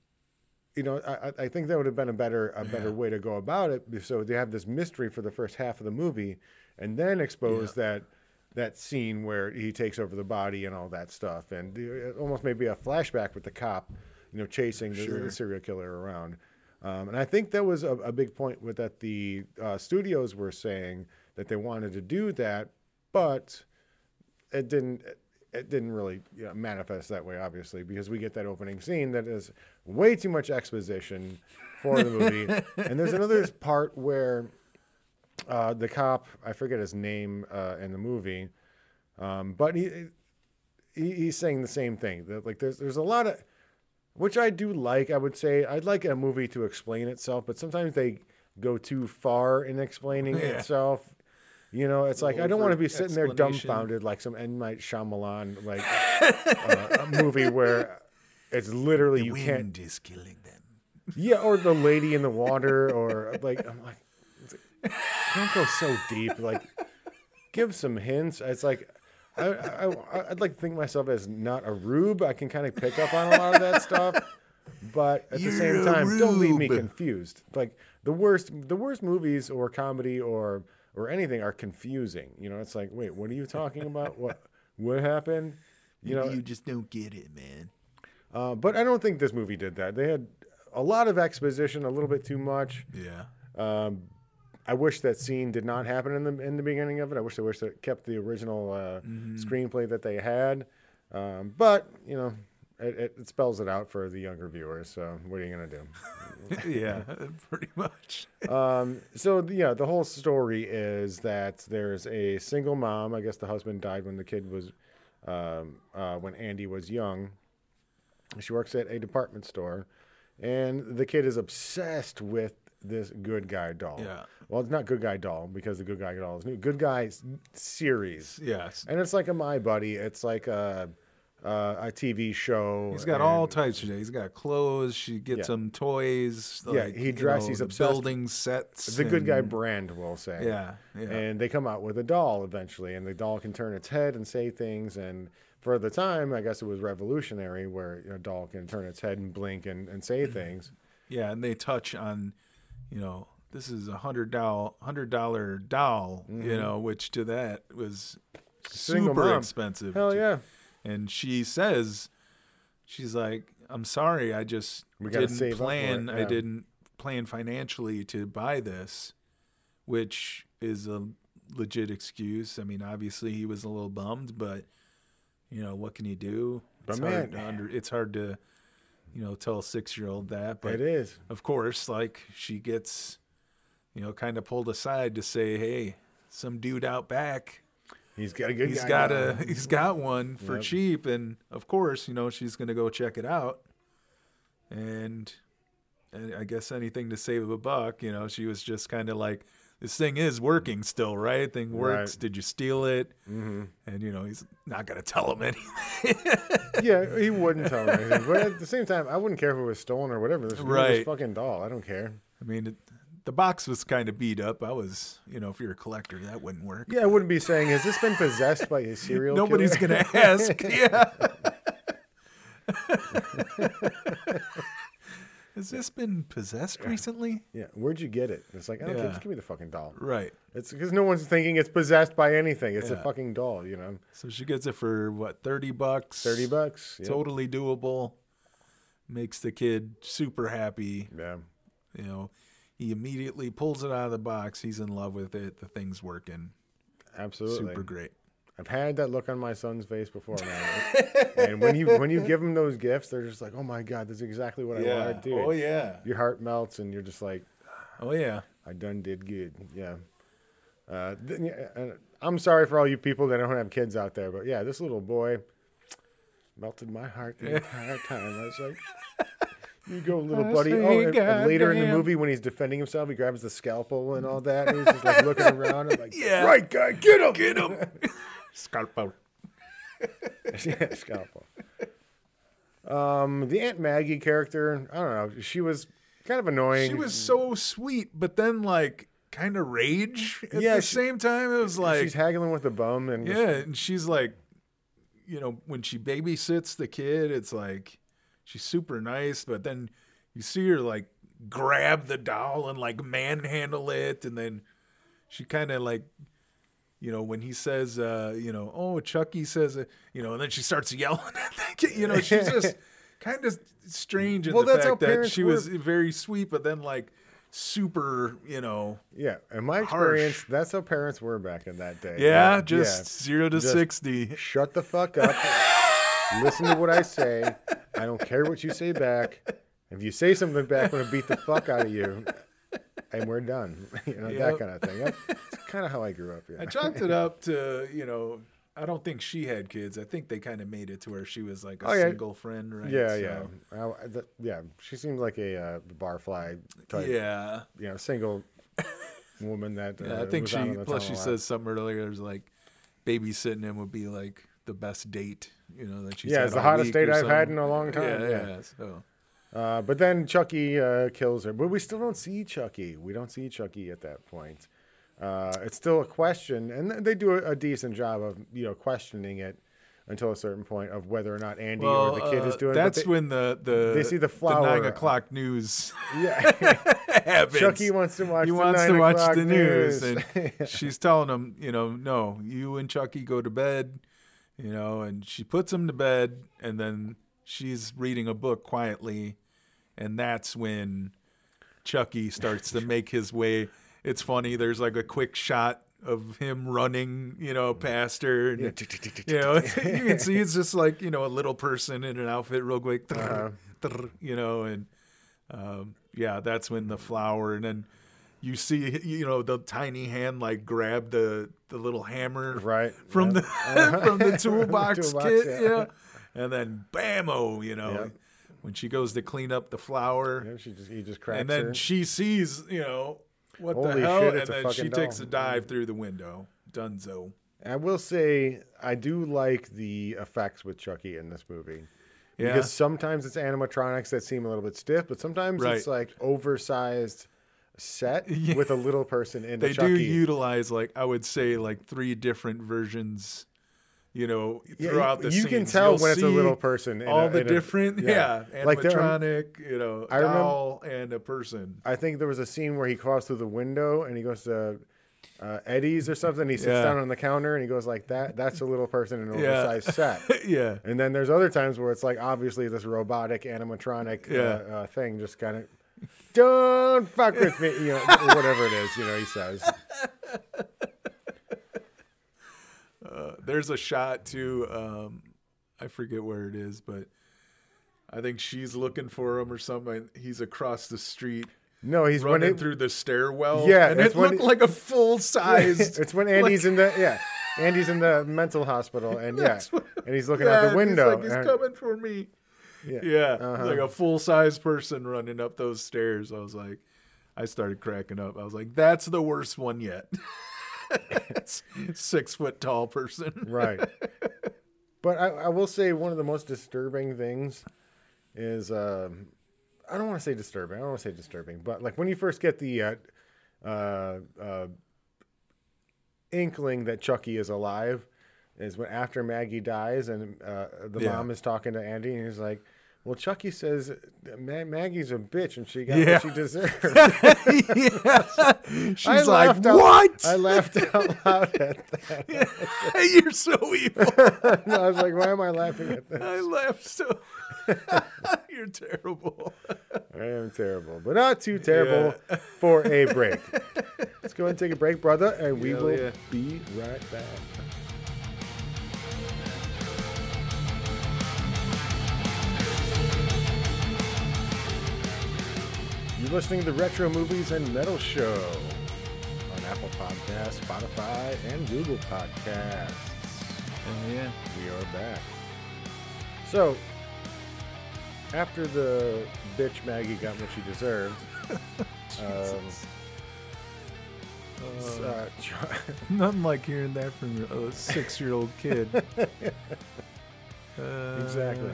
you know, I, I- think that would have been a better a better way to go about it. So they have this mystery for the first half of the movie, and then expose that that scene where he takes over the body and all that stuff, and uh, almost maybe a flashback with the cop, you know, chasing the, the serial killer around. Um, and I think that was a, a big point with that the uh, studios were saying that they wanted to do that, but it didn't it didn't really you know, manifest that way obviously because we get that opening scene that is way too much exposition for the movie and there's another part where uh, the cop i forget his name uh, in the movie um, but he, he he's saying the same thing that like there's there's a lot of which i do like i would say i'd like a movie to explain itself but sometimes they go too far in explaining Yeah. itself you know, it's like I don't want to be sitting there dumbfounded like some M Night Shyamalan like uh, a movie where it's literally you can't is killing them. yeah, or the lady in the water, or like I'm like, like, don't go so deep. Like, give some hints. It's like I, I, I'd like to think of myself as not a rube. I can kind of pick up on a lot of that stuff, but at the same You're time, don't leave me confused. Like the worst, the worst movies or comedy or or anything are confusing. You know, it's like, wait, what are you talking about? What what happened? You know, you just don't get it, man. uh, but I don't think this movie did that. They had a lot of exposition, a little bit too much. Yeah. Um, I wish that scene did not happen in the in the beginning of it. I wish they wish they kept the original uh, screenplay that they had. Um, but you know, it, it, it spells it out for the younger viewers. So what are you gonna do? yeah, pretty much. Um, so yeah, the whole story is that there's a single mom. I guess the husband died when the kid was, um, uh, when Andy was young. She works at a department store, and the kid is obsessed with this good guy doll. Yeah. Well, it's not good guy doll because the good guy doll is new. Good guy series, Yes. and it's like a My Buddy. It's like a uh, a TV show. He's got all types of He's got clothes. She gets Yeah. him toys. Yeah, like, he you dress- know, he's obsessed- building sets. the good guy brand, we'll say. Yeah, yeah. And they come out with a doll eventually, and the doll can turn its head and say things. And for the time, I guess it was revolutionary, where a doll can turn its head and blink and, and say things. Yeah, and they touch on, you know, this is a hundred doll, hundred dollar doll, you know, which to that was Mm-hmm. Single super mom. expensive. Hell to- yeah! And she says, she's like, I'm sorry, I just We didn't plan. it, I didn't plan financially to buy this, which is a legit excuse. I mean, obviously he was a little bummed, but you know, what can you do? But It's hard man- to under, it's hard to, you know, tell a six year old that. But it is. of course, like she gets, you know, kind of pulled aside to say, "Hey, some dude out back, He's got a good he's guy got a, he's got one for Yep. cheap," and of course, you know, she's gonna go check it out, and, and I guess anything to save a buck, you know, she was just kind of like. This thing is working still, right? Thing works. Right. Did you steal it? Mm-hmm. And you know he's not gonna tell him anything. Yeah, he wouldn't tell him anything. But at the same time, I wouldn't care if it was stolen or whatever. This Right. fucking doll. I don't care. I mean, it, the box was kind of beat up. I was, you know, if you're a collector, that wouldn't work. Yeah, I wouldn't be saying, has this been possessed by a serial Nobody's killer? gonna ask. Yeah. Has this been possessed recently? Yeah, where'd you get it? It's like, I don't care. Just give me the fucking doll. Right. It's because no one's thinking it's possessed by anything. It's a fucking doll, you know. So she gets it for what, thirty bucks? Thirty bucks. Yep. Totally doable. Makes the kid super happy. Yeah. You know, he immediately pulls it out of the box. He's in love with it. The thing's working. Absolutely. Super great. I've had that look on my son's face before, man. and when you when you give them those gifts, they're just like, "Oh my god, this is exactly what I wanted, dude." Oh yeah. Your heart melts, and you're just like, Oh yeah. "I done did good." Yeah. Uh, yeah, I'm sorry for all you people that don't have kids out there, but yeah, this little boy melted my heart the entire time. I was like, "You go, little I buddy." Oh, and, and later in the movie, when he's defending himself, he grabs the scalpel and all that. And he's just like looking around and like, Yeah. "Right guy, get him, Get him. Scalpel. yeah, scalpel. Um, the Aunt Maggie character, I don't know. She was kind of annoying. She was so sweet, but then like kind of rage at Yeah, the she- same time. It was like she's haggling with the bum, and just- Yeah, and she's like, you know, when she babysits the kid, it's like she's super nice, but then you see her like grab the doll and like manhandle it, and then she kind of like, you know, when he says, uh, you know, oh, Chucky says, uh, you know, and then she starts yelling at kid, you know, she's just kind of strange in Well, the that's fact that she was very sweet, but then like super, you know, yeah. In my Harsh. experience, that's how parents were back in that day. yeah, Yeah, just zero to Just- sixty. Shut the fuck up. Listen to what I say. I don't care what you say back. If you say something back, I'm gonna beat the fuck out of you, and we're done. You know that kind of thing. That's kind of how I grew up. Yeah. I chalked it up to, you know, I don't think she had kids. I think they kind of made it to where she was like a Oh, yeah. single friend, right? Yeah, So, yeah, I, th- yeah. She seemed like a uh, barfly type, Yeah. you know, single woman that. Uh, Yeah, I think was she, out on the plus she says something earlier, there's like babysitting him would be like the best date, you know, that she's Yeah, it's the hottest date I've had in a long time, Yeah, yeah. yeah. So, Uh, but then Chucky uh, kills her, but we still don't see Chucky. We don't see Chucky at that point. Uh, it's still a question, and they do a, a decent job of you know questioning it until a certain point of whether or not Andy well, or the kid is uh, doing. it. That's when the, the, they see the flour. nine o'clock news yeah, happens. Chucky wants to watch. he the wants to watch the news, news. and she's telling him, you know, no, you and Chucky go to bed, you know, and she puts him to bed, and then she's reading a book quietly, and that's when Chucky starts to make his way. It's funny. There's like a quick shot of him running, you know, past her. And, you know, you can see it's just like you know a little person in an outfit, real quick, Uh-huh. you know, and um, yeah, that's when the flour, and then you see, you know, the tiny hand like grab the the little hammer right from yep. the from the toolbox, Toolbox, kit, yeah. yeah. and then bammo, you know, Yep. when she goes to clean up the flour, Yeah, she just he just cracks and then her. she sees, you know, what Holy the hell, shit, and then she fucking takes a dive through the window. Dunzo. I will say I do like the effects with Chucky in this movie. Yeah. Because sometimes it's animatronics that seem a little bit stiff, but sometimes it's like oversized set Yeah. with a little person in they the do utilize like I would say like three different versions. You know, Yeah, throughout the scene. you can tell You'll when it's a little person. in all a- the in a- different, yeah, Like animatronic, you know, I remember- doll and a person. I think there was a scene where he crawls through the window and he goes to uh, Eddie's or something. He sits Yeah. down on the counter and he goes like that. That's a little person in an Yeah. oversized set. yeah, And then there's other times where it's like obviously this robotic animatronic Yeah. uh, uh, thing just kind of don't fuck with me, you know, whatever it is, you know, he says. Uh, there's a shot too. Um, I forget where it is, but I think she's looking for him or something. He's across the street No, he's running it, through the stairwell. Yeah, and it's it looked it- like a full sized. it's when Andy's in the yeah, Andy's in the mental hospital and yeah, what- and he's looking out the window. He's, like, he's and- coming for me. Yeah. Yeah, Uh-huh. like a full size person running up those stairs. I was like, I started cracking up. I was like, that's the worst one yet. Six foot tall person. right. But I, I will say one of the most disturbing things is um, I don't want to say disturbing. I don't want to say disturbing, but like when you first get the uh, uh, uh, inkling that Chucky is alive, is when after Maggie dies and uh, the Yeah. mom is talking to Andy and he's like. Well, Chucky says Ma- Maggie's a bitch and she got Yeah. what she deserved. yeah. She's I like, out- what? I laughed out loud at that. You're so evil. I was like, why am I laughing at that? I laughed so. You're terrible. I am terrible, but not too terrible for a break. Let's go ahead and take a break, brother, and we Hell will yeah. be right back. Listening to the Retro Movies and Metal Show on Apple Podcasts, Spotify, and Google Podcasts. yeah. We are back. So, after the bitch Maggie got what she deserved, um, uh, Nothing like hearing that from a six year old kid. Uh, exactly.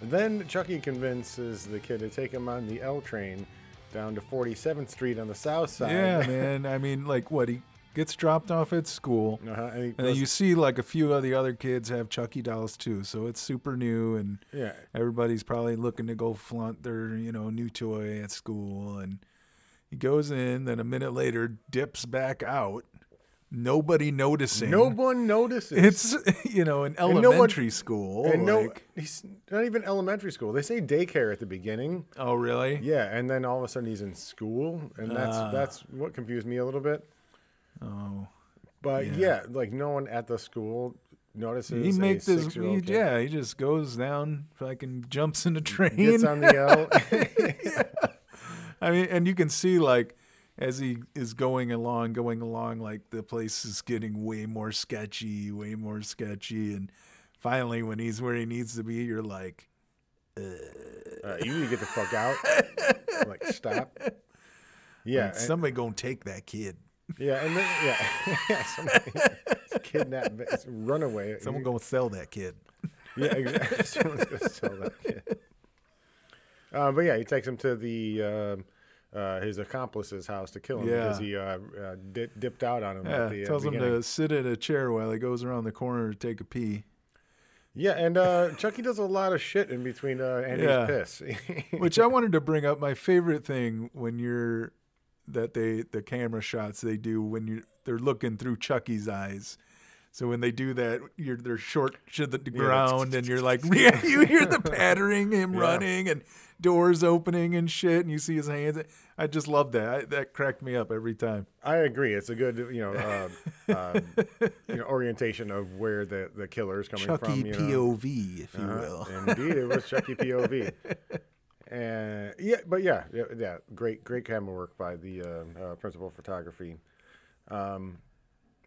Then Chucky convinces the kid to take him on the L train down to 47th Street on the south side. Yeah, man. I mean, like, what? He gets dropped off at school. Uh-huh, and And goes- you see, like, a few of the other kids have Chucky dolls too. So it's super new, and yeah, everybody's probably looking to go flaunt their, you know, new toy at school. And he goes in, then a minute later dips back out. Nobody noticing. no one notices. It's you know an no one- elementary school. and no, he's not even elementary school. They say daycare at the beginning. oh really? Yeah, and then all of a sudden he's in school, and that's Ah. that's what confused me a little bit. Oh, But Yeah. yeah, like no one at the school notices. he makes this. He, yeah, he just goes down, fucking jumps in a train. gets on the L. I mean, and you can see like as he is going along, going along, like the place is getting way more sketchy, way more sketchy, and finally, when he's where he needs to be, you're like, uh, you need to get the fuck out. like stop. Yeah, and, somebody gonna take that kid. yeah, and then yeah, yeah, somebody kidnap, runaway. Someone gonna sell that kid. Yeah, exactly. Someone's gonna sell that kid. Uh, but yeah, he takes him to the um uh, his accomplice's house to kill him Yeah. because he uh, uh, di- dipped out on him. Yeah, at the, uh, tells him to sit in a chair while he goes around the corner to take a pee. Yeah, and uh, Chucky does a lot of shit in between uh, Andy's Yeah. piss. Which I wanted to bring up. My favorite thing when you're that they the camera shots they do when you they're looking through Chucky's eyes. So when they do that, you're they're short to the ground, and you're like, yeah, you hear the pattering, him Yeah. running, and doors opening and shit, and you see his hands. I just love that. I, that cracked me up every time. I agree. It's a good, you know, uh, um, you know, orientation of where the, the killer is coming Chucky from. Know? POV, if you Uh-huh. will. Indeed, it was Chucky POV. And yeah, but yeah, yeah, yeah, great, great camera work by the uh, uh, principal photography. Um,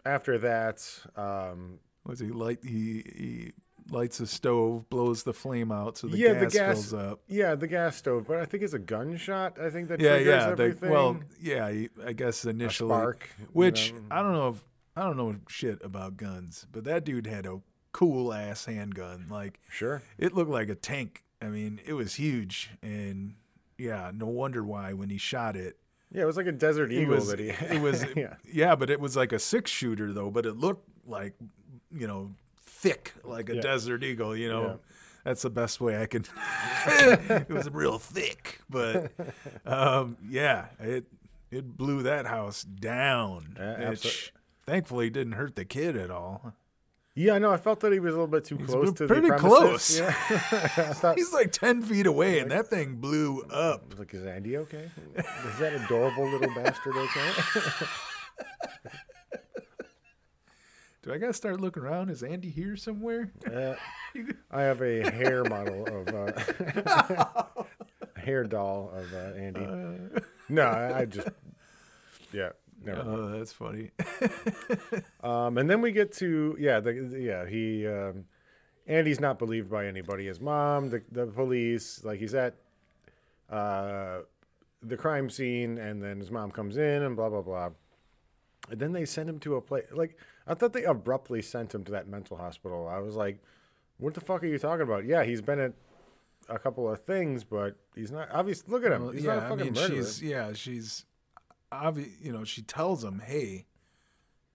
after that, um, Was he light? He he lights a stove, blows the flame out, so the Yeah, the gas, gas- fills up. Yeah, the gas stove, but I think it's a gunshot. I think that Yeah, yeah. The, well, yeah. I- guess a initially, spark, you which know. I don't know if I don't know shit about guns, but that dude had a cool ass handgun. Like sure. it looked like a tank. I mean, it was huge, and yeah, no wonder why when he shot it, Yeah, it was like a desert eagle was that he. it was yeah. yeah. but it was like a six shooter though, but it looked like you know thick like a Yeah. desert eagle. You know, Yeah. that's the best way I can. it was real thick, but um, yeah, it it blew that house down. It abso- thankfully didn't hurt the kid at all. Yeah, no, I felt that he was a little bit too He's close to pretty the close. Yeah. Thought, He's like ten feet away, and that thing blew up. Like, is Andy okay? Is that adorable little bastard okay? Do I gotta start looking around? Is Andy here somewhere? Uh, I have a hair model of uh, a hair doll of uh, Andy. no, I, I just yeah, never. mind. Oh, that's funny. Um, and then we get to yeah, the, yeah he um, Andy's not believed by anybody. His mom, the the police, like he's at uh, the crime scene, and then his mom comes in and blah blah blah. And then they send him to a place like I thought they abruptly sent him to that mental hospital. I was like, what the fuck are you talking about? Yeah, he's been at a couple of things, but he's not obviously. Look at him. Well, he's yeah, not a I fucking mean, murderer. she's yeah, she's obvi- You know, she tells him, "Hey,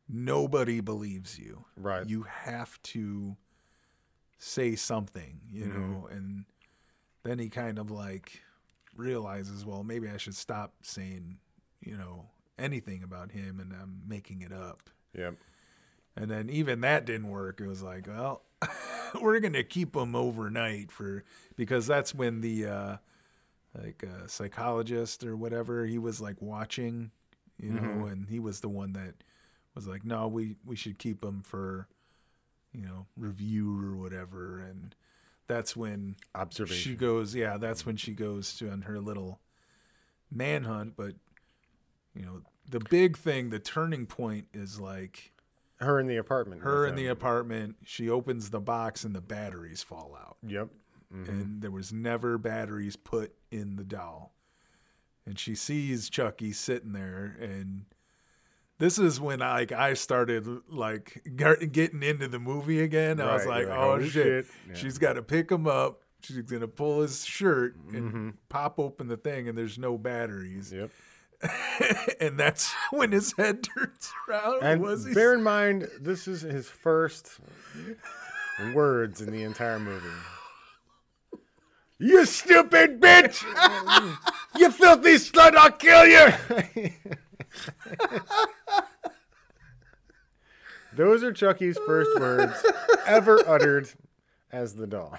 nobody believes you. Right. You have to say something." You Mm-hmm. know, and then he kind of like realizes, well, maybe I should stop saying, you know, anything about him, and I'm making it up. Yep. And then even that didn't work. It was like, well, we're gonna keep him overnight for because that's when the uh, like a psychologist or whatever he was like watching, you know, mm-hmm. and he was the one that was like, no, we we should keep him for you know review or whatever, and that's when Observation. she goes, yeah, that's mm-hmm. when she goes to on her little manhunt. But you know, the big thing, the turning point is like her in the apartment. her in the apartment. She opens the box and the batteries fall out, Yep. Mhm. and there was never batteries put in the doll. And she sees Chucky sitting there, and this is when like I started like getting into the movie again. I was like, oh, "Oh, shit, shit." Yeah. she's got to pick him up. She's gonna pull his shirt and Mm-hmm. pop open the thing, and there's no batteries. Yep. and that's when his head turns around. And was bear in mind, this is his first words in the entire movie. You stupid bitch! you filthy slut! I'll kill you! Those are Chucky's first words ever uttered as the doll.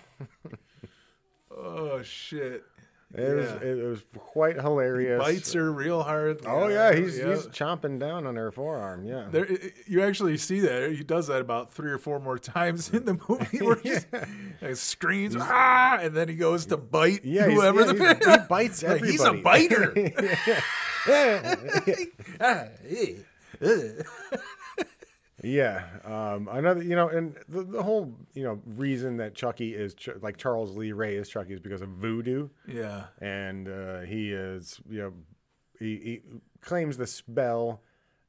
Oh shit! It, was, it was quite hilarious. Bites her real hard. Oh yeah, he's yeah. he's chomping down on her forearm. Yeah. There, you actually see that he does that about three or four more times in the movie, where he he screams ah, and then he goes to bite Yeah, whoever yeah, the he's- he bites Like, He's a biter. Ah, eh, ugh. Yeah, um, another, you know, and the, the whole, you know, reason that Chucky is Ch- like Charles Lee Ray is Chucky is because of voodoo, yeah, and uh, he is, you know, he, he claims the spell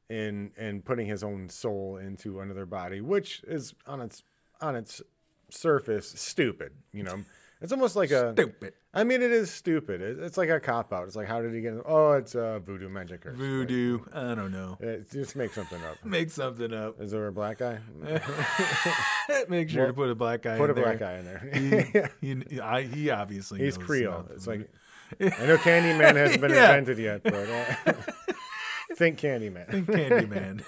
in in putting his own soul into another body, which is on its on its surface stupid. You know, it's almost like a. stupid I mean, it is stupid. It, it's like a cop out. It's like, how did he get? Oh, it's uh, voodoo magic. Or voodoo. I don't know. It, just make something up. Make something up. Is there a black guy? Make sure to put a black guy. Put in a black there. guy in there. He, I, he obviously He's Creole. It's like I know Candyman hasn't been Yeah. invented yet, but uh, think Candyman. Think Candyman.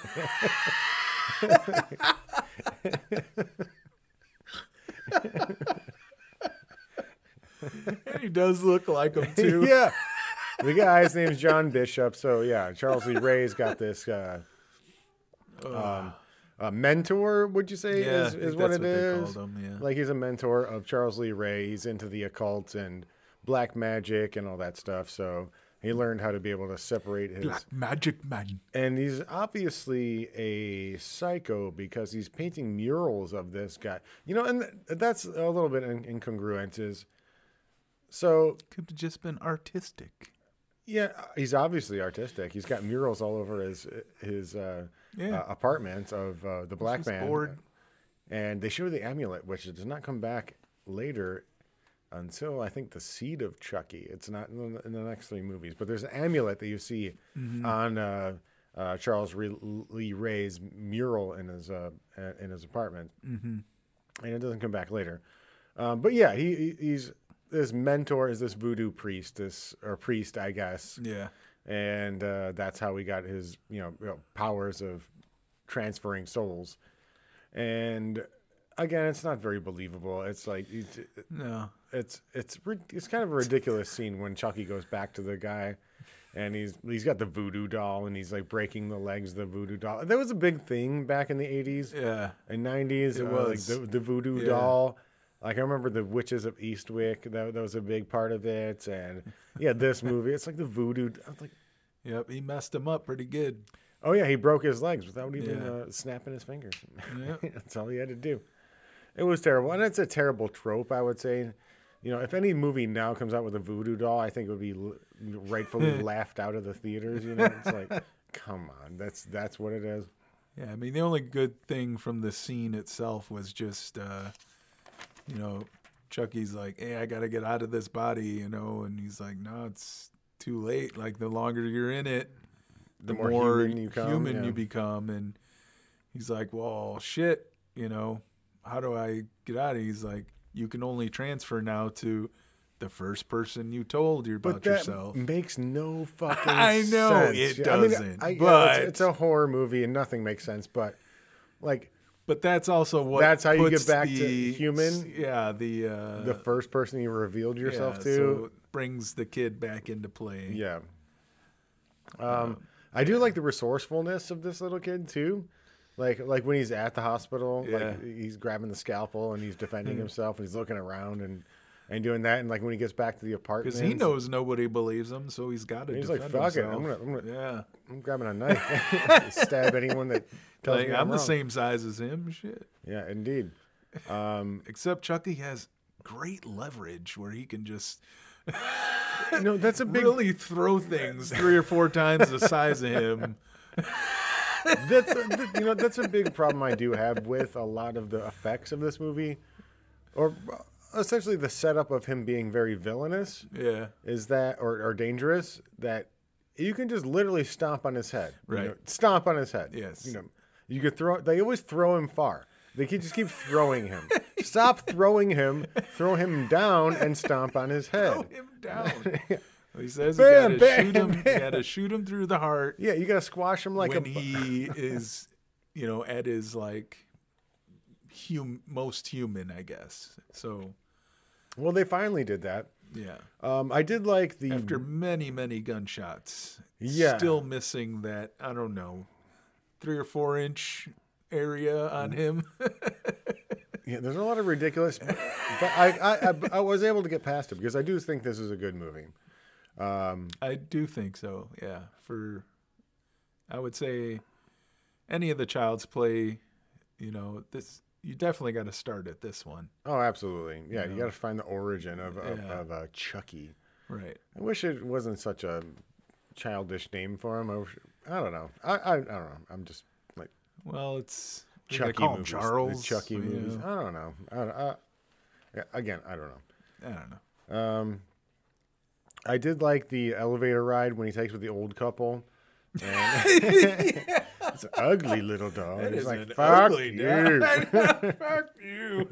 He does look like him too. yeah, the guy's name's John Bishop. So yeah, Charles Lee Ray's got this uh, um, a mentor. Would you say Yeah, is, is what it what they him, yeah. Like he's a mentor of Charles Lee Ray. He's into the occult and black magic and all that stuff. So He learned how to be able to separate his Black magic man. and he's obviously a psycho because he's painting murals of this guy. You know, and th- that's a little bit in- incongruent. Is so Could have just been artistic. yeah, he's obviously artistic. He's got murals all over his his uh, Yeah. uh, apartment of uh, the black man, bored. and they show the amulet, which does not come back later until I think the seed of Chucky. It's not in the, in the next three movies, but there's an amulet that you see Mm-hmm. on uh, uh, Charles Re- Lee Ray's mural in his uh, uh, in his apartment, mm-hmm. and it doesn't come back later. Um, but yeah, he- he's this mentor is this voodoo priest, this or priest, I guess, Yeah. and uh, that's how he got his you know, you know powers of transferring souls. And again, it's not very believable. It's like it's No. it's it's, it's kind of a ridiculous scene when Chucky goes back to the guy. And he's he's got the voodoo doll, and he's like breaking the legs of the voodoo doll. That was a big thing back in the eighties Yeah. and nineties. It uh, was. like the, the voodoo Yeah. doll. Like I remember the Witches of Eastwick. That, that was a big part of it. And yeah, this movie. It's like the voodoo. I was like, Yep. He messed him up pretty good. oh yeah, he broke his legs without even Yeah. uh, snapping his fingers. Yep. That's all he had to do. It was terrible, and it's a terrible trope. I would say. You know, if any movie now comes out with a voodoo doll, I think it would be rightfully laughed out of the theaters. You know, it's like, come on, that's that's what it is. Yeah, I mean the only good thing from the scene itself was just uh you know, Chucky's like, Hey, I gotta get out of this body, you know, and he's like, No, it's too late. Like the longer you're in it, The more human you come, human yeah. you become and he's like, Well, shit, you know, how do I get out of He's like, You can only transfer now to the first person you told you about But that yourself. makes no fucking I know sense. it I mean, doesn't, I- yeah, but- it's, it's a horror movie and nothing makes sense. But like But that's also what That's how you get back to the- human? Yeah, the uh, the first person you revealed yourself yeah, to, so brings the kid back into play. yeah. Um, I do like the resourcefulness of this little kid too. Like like when he's at the hospital, Yeah. like he's grabbing the scalpel and he's defending himself and he's looking around and and doing that. And like when he gets back to the apartment, because he knows nobody believes him, so he's got to. He's like, "Fuck it. I'm gonna- I'm gonna- yeah, I'm grabbing a knife, stab anyone that tells like me I'm, I'm, the wrong. same size as him. Shit, Yeah, indeed. Um, except Chucky has great leverage where he can just no, that's a big. really throw things three or four times the size of him. That's a, you know that's a big problem I do have with a lot of the effects of this movie, or essentially the setup of him being very villainous Yeah, is that or, or dangerous that you can just literally stomp on his head. you Right. know, stomp on his head. Yes. You know, you could throw. They always throw him far. They can just keep throwing him. Stop throwing him. Throw him down and stomp on his head. throw him down. he says Bam, you got to bam, shoot him. You got to shoot him through the heart. Yeah, you gotta squash him like when a. he is, you know, at his like hum- most human, I guess. So Well, they finally did that. yeah, Um, I did like the after many many gunshots, Yeah. still missing that I don't know, three or four inch area on him. Yeah, there's a lot of ridiculous, but I, I, I, I was able to get past it because I do think this is a good movie. I do think so. Yeah, for I would say any of the Child's Play, you know, this you definitely got to start at this one, Oh, absolutely. Yeah, you got to find the origin of of, Yeah. of uh, Chucky. right? I wish it wasn't such a childish name for him. I, wish, I don't know. I, I, I don't know. I'm just like Well, it's Chucky call him movies. the Charles. Chucky you movies. I don't know. I don't, I, yeah, again, I don't know. I don't know. Um, I did like the elevator ride when he takes with the old couple. And it's an ugly little dog. That is like, an fuck ugly you. dog. Fuck you.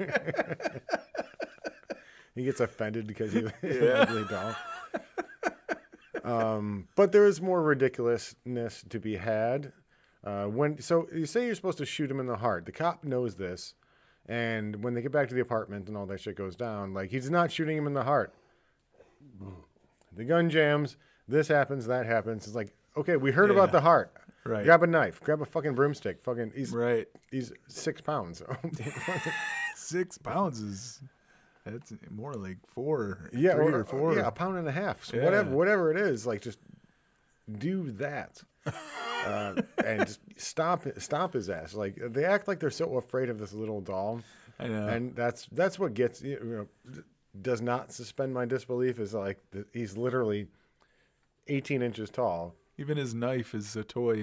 He gets offended because he's an ugly dog. Um, but there is more ridiculousness to be had. Uh, when so you say you're supposed to shoot him in the heart. The cop knows this, and when they get back to the apartment and all that shit goes down, like he's not shooting him in the heart. The gun jams. This happens. That happens. It's like okay, we heard about the heart. Right. Grab a knife. Grab a fucking broomstick. Fucking he's Right. he's six pounds. Six pounds is That's more like four. Yeah, three or, or four. Yeah, a pound and a half. So Yeah. Whatever, whatever it is, like just do that, uh, and just stop, stop his ass. Like they act like they're so afraid of this little doll, I know. and that's that's what gets you know does not suspend my disbelief. Is like he's literally eighteen inches tall. Even his knife is a toy.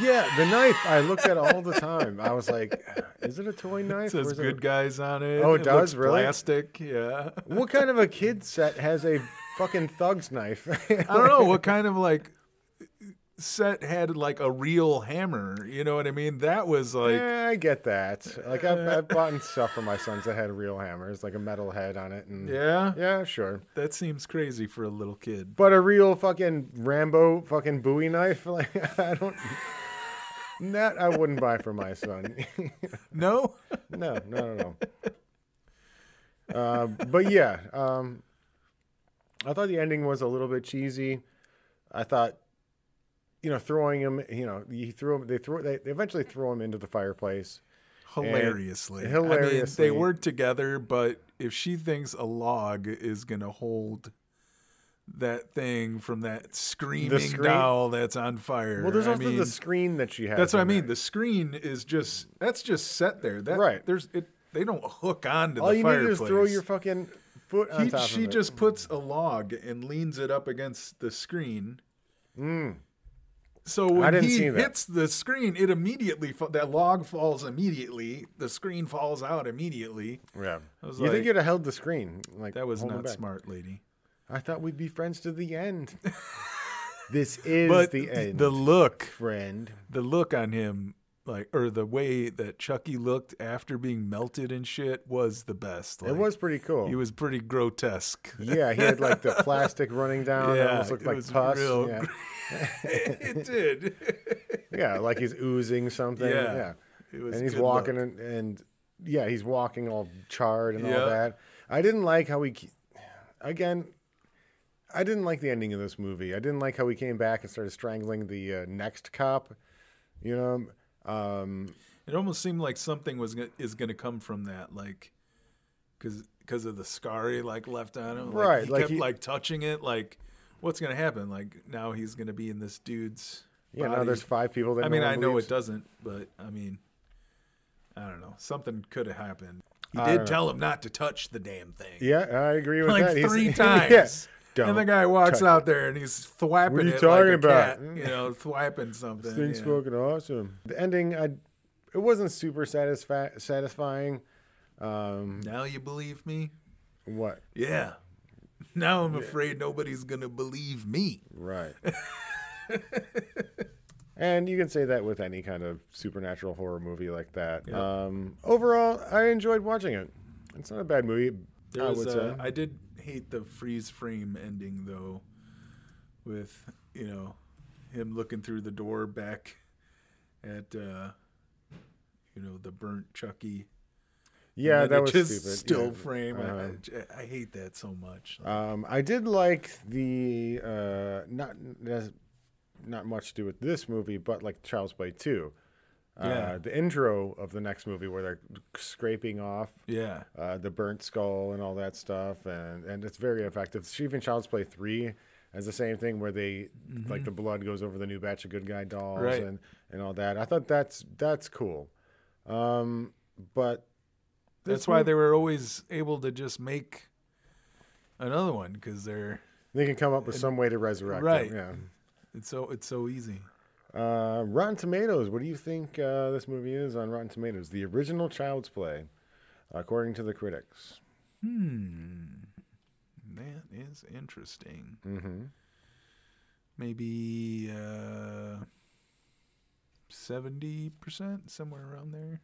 Yeah, the knife I looked at all the time. I was like, is it a toy knife? It says is it "good guys" on it. Oh, it looks does? Really? Plastic. Yeah. What kind of a kid set has a fucking thug's knife? I don't know what kind of like set had like a real hammer. You know what I mean? That was like yeah, I get that. Like I've, I've bought stuff for my sons that had real hammers, like a metal head on it, and yeah. yeah, sure. That seems crazy for a little kid. But a real fucking Rambo fucking Bowie knife, like I don't. That I wouldn't buy for my son. No. no, no, no, no. Uh, but yeah, um, I thought the ending was a little bit cheesy. I thought, you know, throwing him, you know, he threw him. They threw. They they eventually throw him into the fireplace. hilariously. hilariously I mean, they work together, but if she thinks a log is gonna hold that thing from that screaming screen- doll that's on fire, Well, there's I also mean, the screen that she has. that's what I mean. The screen is just that's just set there. That, Right. There's it. They don't hook onto All the you need is throw your fucking foot on He- top she just puts a log and leans it up against the screen. Hmm. So when he hits the screen, it immediately fa- that log falls immediately. The screen falls out immediately. Yeah. You think like- you'd have held the screen? Like That was not smart, lady. I thought we'd be friends to the end. this is But the end, the look, friend. the look on him, like or the way that Chucky looked after being melted and shit, was the best. It was pretty cool. He was pretty grotesque. yeah, he had like the plastic running down. it Yeah, almost looked it like was pus. real Yeah. it did. yeah, like he's oozing something. Yeah, Yeah. It was And he's walking and, and yeah, he's walking all charred and Yeah. all that. I didn't like how he again I didn't like the ending of this movie. I didn't like how he came back and started strangling the uh, next cop. You know, um, It almost seemed like something was is going to come from that, like because because of the scar he like left on him. Like, Right, He like kept he- like touching it. Like, what's going to happen? Like now he's going to be in this dude's. yeah, now there's five people that I mean, I know believes. it doesn't, but I mean, I don't know. Something could have happened. He I did don't know. tell him not to touch the damn thing. Yeah, I agree with like that. He's- three yeah. times. Don't and the guy walks touch out there and he's thwapping What are you it talking like a about? cat, you know, thwapping something. This thing's you know. fucking awesome. The ending, I, it wasn't super satisfi- satisfying. Um, Now you believe me? what? Yeah. Now I'm afraid nobody's gonna believe me. Right. and you can say that with any kind of supernatural horror movie like that. Yep. Um, overall, I enjoyed watching it. It's not a bad movie. There I was would uh, say. I did hate the freeze frame ending though, with you know him looking through the door back at uh, you know the burnt Chucky. yeah, that was just stupid. Still yeah. frame. I- Uh-huh. I, I hate that so much. Um, I did like the uh, not not much to do with this movie, but like Child's Play two. Uh, Yeah. the intro of the next movie where they're scraping off yeah. uh, the burnt skull and all that stuff, and and it's very effective. Even Child's Play three has the same thing where they like the blood goes over the new batch of good guy dolls Right. and and all that. I thought that's that's cool, um, but That's why mov- they were always able to just make another one because they're they can come up with some way to resurrect Right. it. Yeah. it's so it's so easy. Uh, Rotten Tomatoes. What do you think uh, this movie is on Rotten Tomatoes? The original Child's Play, according to the critics. Hmm. That is interesting. Mm-hmm. Maybe uh seventy percent, somewhere around there.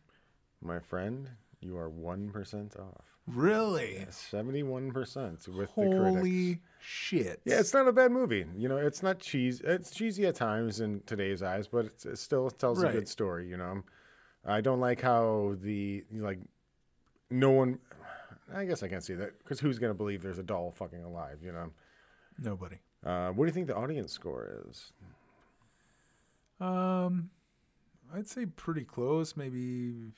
My friend, you are one percent off. Really? Seventy-one percent with the critics. Holy shit! Yeah, it's not a bad movie. You know, it's not cheesy. It's cheesy at times in today's eyes, but it's, it still tells a good story. You know, I don't like how the like no one. I guess I can't say that because who's gonna believe there's a doll fucking alive? You know. nobody. Uh, what do you think the audience score is? Um, I'd say pretty close. Maybe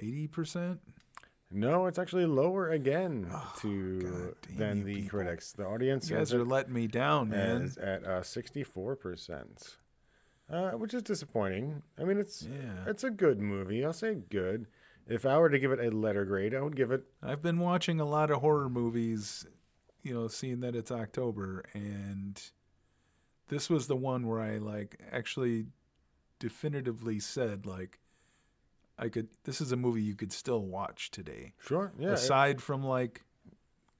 eighty percent. No, it's actually lower again to than the people. critics. The audience You guys are letting me down, man. at uh, sixty-four percent, uh, which is disappointing. I mean, it's Yeah. it's a good movie. I'll say good. If I were to give it a letter grade, I would give it. I've been watching a lot of horror movies, you know, seeing that it's October, and this was the one where I like actually definitively said like I could. This is a movie you could still watch today, Sure, yeah. it- aside from like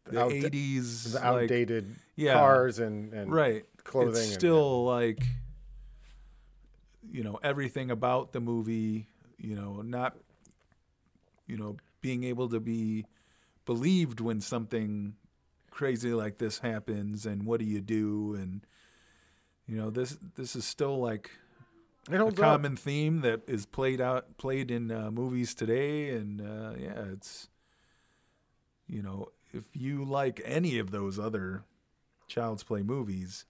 the outda- eighties, the like, outdated yeah. cars and, and right clothing. It's and- still like you know everything about the movie. You know, not you know being able to be believed when something crazy like this happens, and what do you do? And you know this this is still like it a holds up. common theme that is played out played in uh, movies today, and uh, yeah, it's you know if you like any of those other Child's Play movies,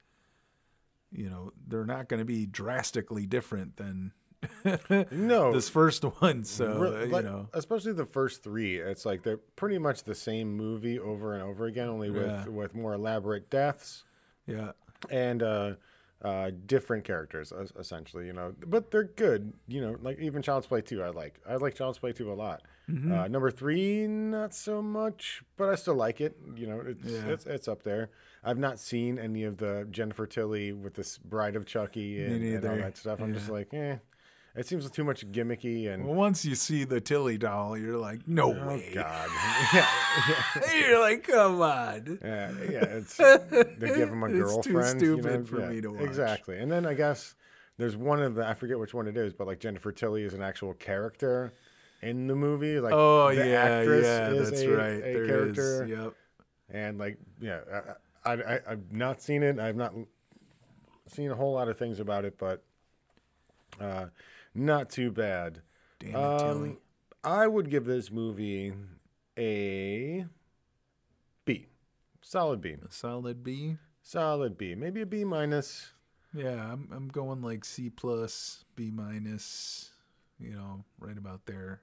you know they're not going to be drastically different than No, this first one. So Re- uh, you know, especially the first three, it's like they're pretty much the same movie over and over again, only with Yeah. with more elaborate deaths yeah, and uh, uh, different characters, essentially. You know, but they're good. You know, like even Child's Play two, I like. I like Child's Play two a lot. Mm-hmm. Uh, number three, not so much, but I still like it. You know, it's Yeah. it's it's up there. I've not seen any of the Jennifer Tilly with this Bride of Chucky and, and all that stuff. I'm just like, eh. It seems too much gimmicky and well, once you see the Tilly doll, you're like, no way. Oh way. God! yeah, you're like, come on. yeah, yeah. It's they give him a girlfriend. It's too girlfriend. you know, stupid for yeah, me to watch. Exactly. And then I guess there's one of the I forget which one it is, but like Jennifer Tilly is an actual character in the movie. Like Oh yeah, yeah, is that's a, right. a There is. character, Yep. and like yeah, I, I, I I've not seen it. I've not seen a whole lot of things about it, but uh, not too bad. Damn it, Tilly. Um, I would give this movie a B, solid B, A solid B. solid B, maybe a B minus. Yeah, I'm I'm going like C plus, B minus, you know, right about there.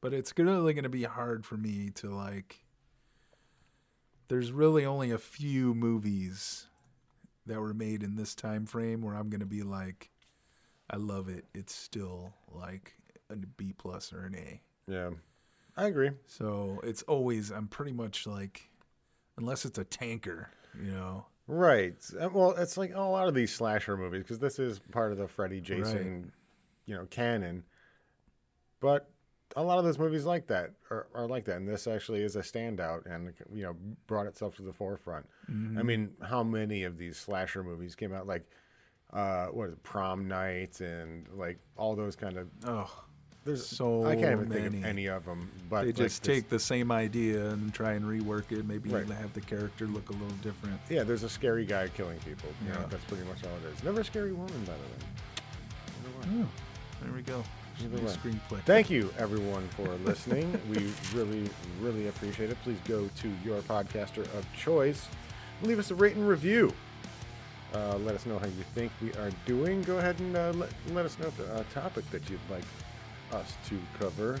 But it's really going to be hard for me to like. There's really only a few movies that were made in this time frame where I'm going to be like, I love it. It's still like a B plus or an A. Yeah, I agree. So it's always I'm pretty much like, unless it's a tanker, you know. Right. Uh, Well, it's like a lot of these slasher movies because this is part of the Freddy Jason, you know, canon. But a lot of those movies like that are, are like that, and this actually is a standout, and you know, brought itself to the forefront. Mm-hmm. I mean, how many of these slasher movies came out like, uh, what is it, Prom Night, and like all those kind of. Oh, There's So I can't even think of any of them. But they just take the same idea and try and rework it. Maybe Right. have the character look a little different. Yeah, there's a scary guy killing people. You know, Yeah. that's pretty much all it is. Never a scary woman, by the way. Never. There we go. Either New way. screenplay. Thank you, everyone, for listening. we really, really appreciate it. Please go to your podcaster of choice. Leave us a rate and review. Uh, let us know how you think we are doing. Go ahead and uh, let, let us know the uh, topic that you'd like us to cover.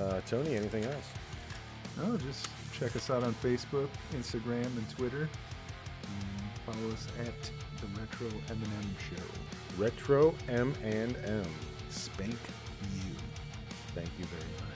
Uh, Tony, anything else? Oh, just check us out on Facebook, Instagram, and Twitter. And follow us at the Retro M&M Show. Retro M and M. Spank you. Thank you very